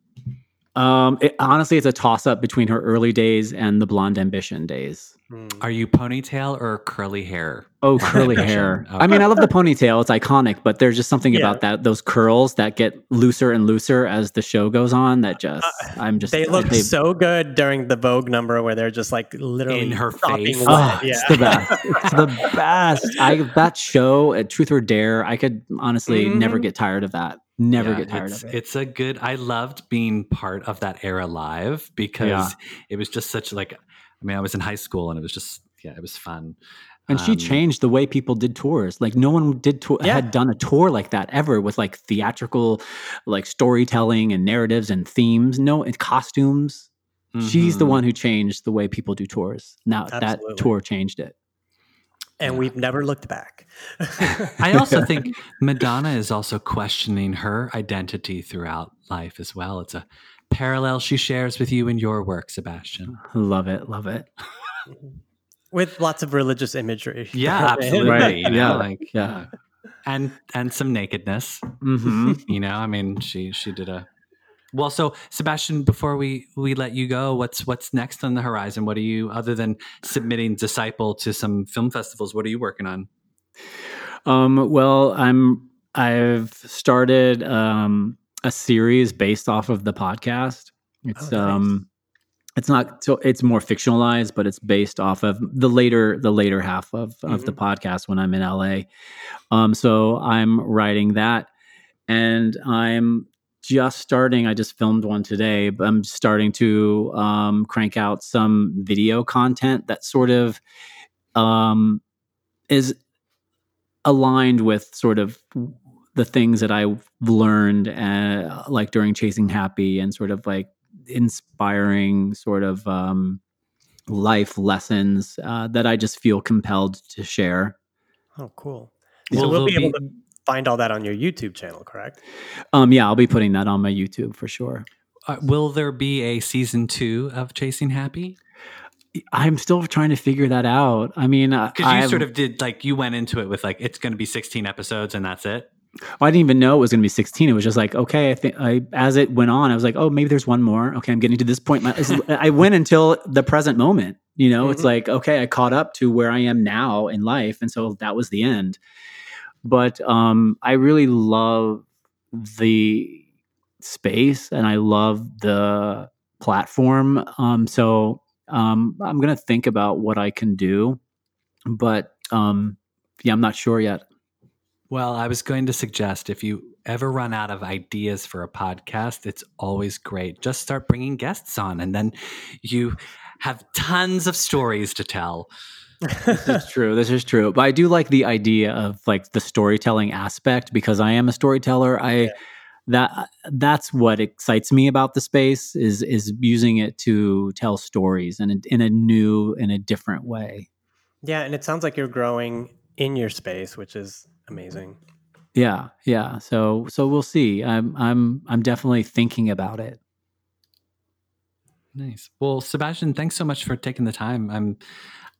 Um, it, honestly, it's a toss up between her early days and the Blonde Ambition days. Hmm. Are you ponytail or curly hair? Oh, curly hair. Okay. I mean, I love the ponytail. It's iconic, but there's just something Yeah. about that. Those curls that get looser and looser as the show goes on. That just, I'm just. Uh, They look they- so good during the Vogue number where they're just like literally In her sopping face. Oh, yeah. it's the best. It's the best. I that show, at Truth or Dare, I could honestly never Mhm. get tired of that. Never Yeah, get tired it's, of it. It's a good. I loved being part of that era live because Yeah. it was just such like. I mean, I was in high school and it was just yeah, it was fun. And she Um, changed the way people did tours. Like no one did tour, Yeah. had done a tour like that ever with like theatrical, like storytelling and narratives and themes. No, and costumes. She's the mhm. one who changed the way people do tours. Now that tour changed it. And we've never looked back. I also think Madonna is also questioning her identity throughout life as well. It's a parallel she shares with you in your work, Sebastian. Love it. Love it. With lots of religious imagery. Yeah, absolutely. Right, You know, yeah, like yeah. and and some nakedness. hmm You know, I mean, she she did a well. So, Sebastian, before we we let you go, what's what's next on the horizon? What are you other than submitting Disciple to some film festivals? What are you working on? Um, well, I'm I've started um, a series based off of the podcast. It's Oh, nice. um it's not so it's more fictionalized, but it's based off of the later the later half of of the podcast when I'm in LA. Um, so I'm writing that, and I'm just starting. I just filmed one today, but I'm starting to um, crank out some video content that sort of um, is aligned with sort of the things that I've learned, uh, like during Chasing Happy, and sort of like inspiring sort of um, life lessons uh, that I just feel compelled to share. Oh, cool. Well, so we'll be there'll able to find all that on your YouTube channel, correct? Um, yeah, I'll be putting that on my YouTube for sure. Uh, will there be a season two of Chasing Happy? I'm still trying to figure that out. I mean, uh, Because you I've- sort of did like you went into it with like it's going to be 16 episodes and that's it. I didn't even know it was going to be 16. It was just like, okay, I think I, as it went on, I was like, oh, maybe there's one more. Okay, I'm getting to this point. My, I went until the present moment. You know, it's Mhm. like, okay, I caught up to where I am now in life, and so that was the end. But um, I really love the space, and I love the platform. Um, so um, I'm going to think about what I can do, but um, yeah, I'm not sure yet. Well, I was going to suggest if you ever run out of ideas for a podcast, it's always great. Just start bringing guests on, and then you have tons of stories to tell. This is true. This is true. But I do like the idea of like the storytelling aspect because I am a storyteller. I that that's what excites me about the space is is using it to tell stories in a, in a new in a different way. Yeah, and it sounds like you're growing in your space, which is amazing. Yeah, yeah. So so we'll see. I'm I'm I'm definitely thinking about it. Nice. Well, Sebastian, thanks so much for taking the time. I'm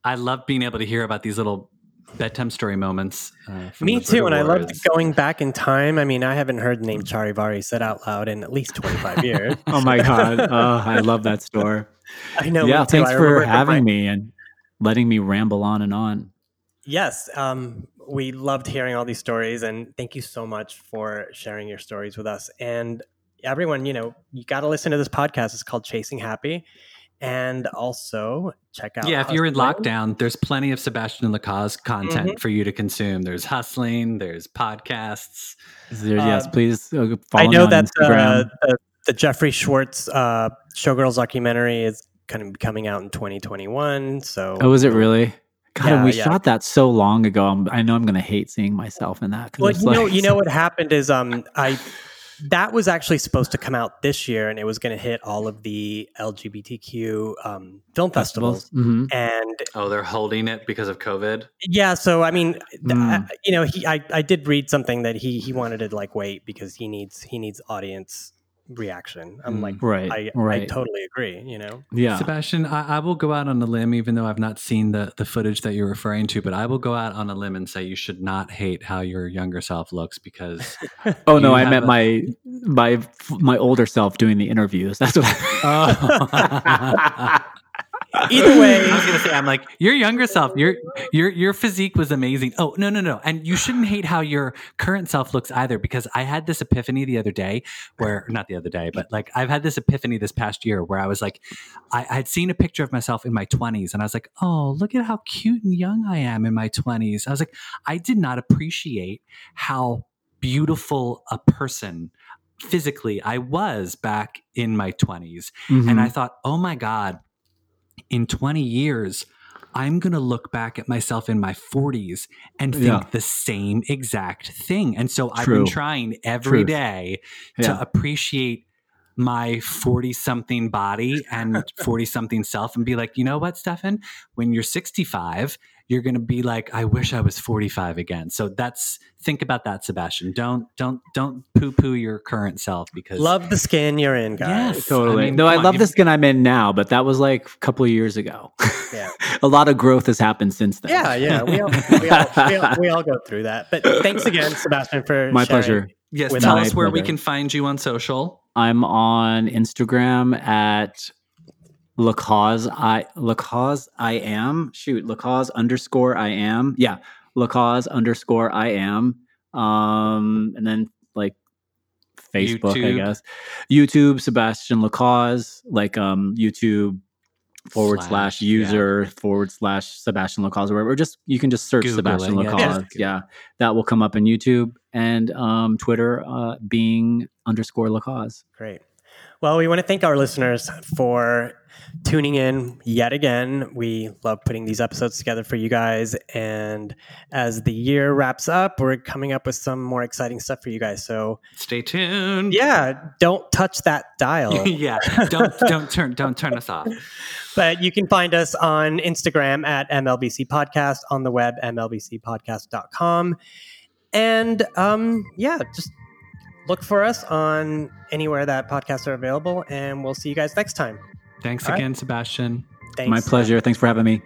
I love being able to hear about these little bedtime story moments. Uh, Me too, and I love going back in time. I mean, I haven't heard the name Charivari said out loud in at least 25 years. Oh my god. oh, I love that store. I know. yeah, thanks for remember it from having me and letting me ramble on and on. Yes, um, we loved hearing all these stories, and thank you so much for sharing your stories with us. And everyone, you know, you got to listen to this podcast. It's called Chasing Happy, and also check out. Yeah, if you're in lockdown, there's plenty of Sebastian Lacause content Mhm. for you to consume. There's hustling, there's podcasts. There- yes, Um, please uh, follow I know on that uh, the, the Jeffrey Schwartz uh, Showgirls documentary is kind of coming out in 2021. So, Oh, is it really? God, Yeah, we yeah. shot that so long ago. I'm, I know I'm going to hate seeing myself in that. Well, it's you know, you know what happened is um, I that was actually supposed to come out this year, and it was going to hit all of the LGBTQ um, film festivals. Mhm. And Oh, they're holding it because of COVID. yeah, so I mean, th- Mm. I- you know, he I, I did read something that he he wanted to like wait because he needs he needs audience reaction. I'm Mm. like, Right, I, I right. totally agree. You know, Yeah. Sebastian, I, I will go out on a limb, even though I've not seen the, the footage that you're referring to, but I will go out on a limb and say you should not hate how your younger self looks because Oh no, I have meant a- my my my older self doing the interviews. That's what. I, Either way- I was gonna say, I'm like your younger self. Your your your physique was amazing. Oh no no no, and you shouldn't hate how your current self looks either. Because I had this epiphany the other day, where not the other day, but like I've had this epiphany this past year where I was like, I had seen a picture of myself in my 20s, and I was like, oh look at how cute and young I am in my 20s. I was like, I did not appreciate how beautiful a person physically I was back in my 20s. Mm-hmm. And I thought, oh my God, in 20 years, I'm going to look back at myself in my 40s and think Yeah. the same exact thing. And so I've been trying every Truth. day Yeah. to appreciate my 40 something body and 40 something self and be like, you know what, Stefan? When you're 65, you're going to be like, I wish I was 45 again. So that's think about that, Sebastian. Don't don't don't poo poo your current self because Love the skin you're in, guys. Yes. Totally. I mean, no, I come on, love the skin I'm in now, but that was like a couple of years ago. Yeah. a lot of growth has happened since then. Yeah, yeah. We all, we, all, we, all, we all go through that. But thanks again, Sebastian, for My pleasure. Yes, tell us where we can find you on social. I'm on Instagram at lacause I lacause I am. Shoot lacause underscore I am. Yeah lacause underscore I am. Um and then like Facebook I guess. YouTube Sebastian Lacause like um YouTube forward Slash, slash yeah. user forward slash Sebastian Lacause or whatever. Or just you can just search Google Sebastian it, yeah, Lacause just yeah that will come up in YouTube and um Twitter uh being underscore Lacause Great. Well, we want to thank our listeners for tuning in yet again. We love putting these episodes together for you guys. And as the year wraps up, we're coming up with some more exciting stuff for you guys. So, Stay tuned. yeah, don't touch that dial. yeah. Don't don't turn don't turn us off. But you can find us on Instagram at MLBC Podcast, on the web, mlbcpodcast.com. And um, yeah, just look for us on anywhere that podcasts are available. And we'll see you guys next time. Thanks All right. again, Sebastian. Thanks. my pleasure thanks for having me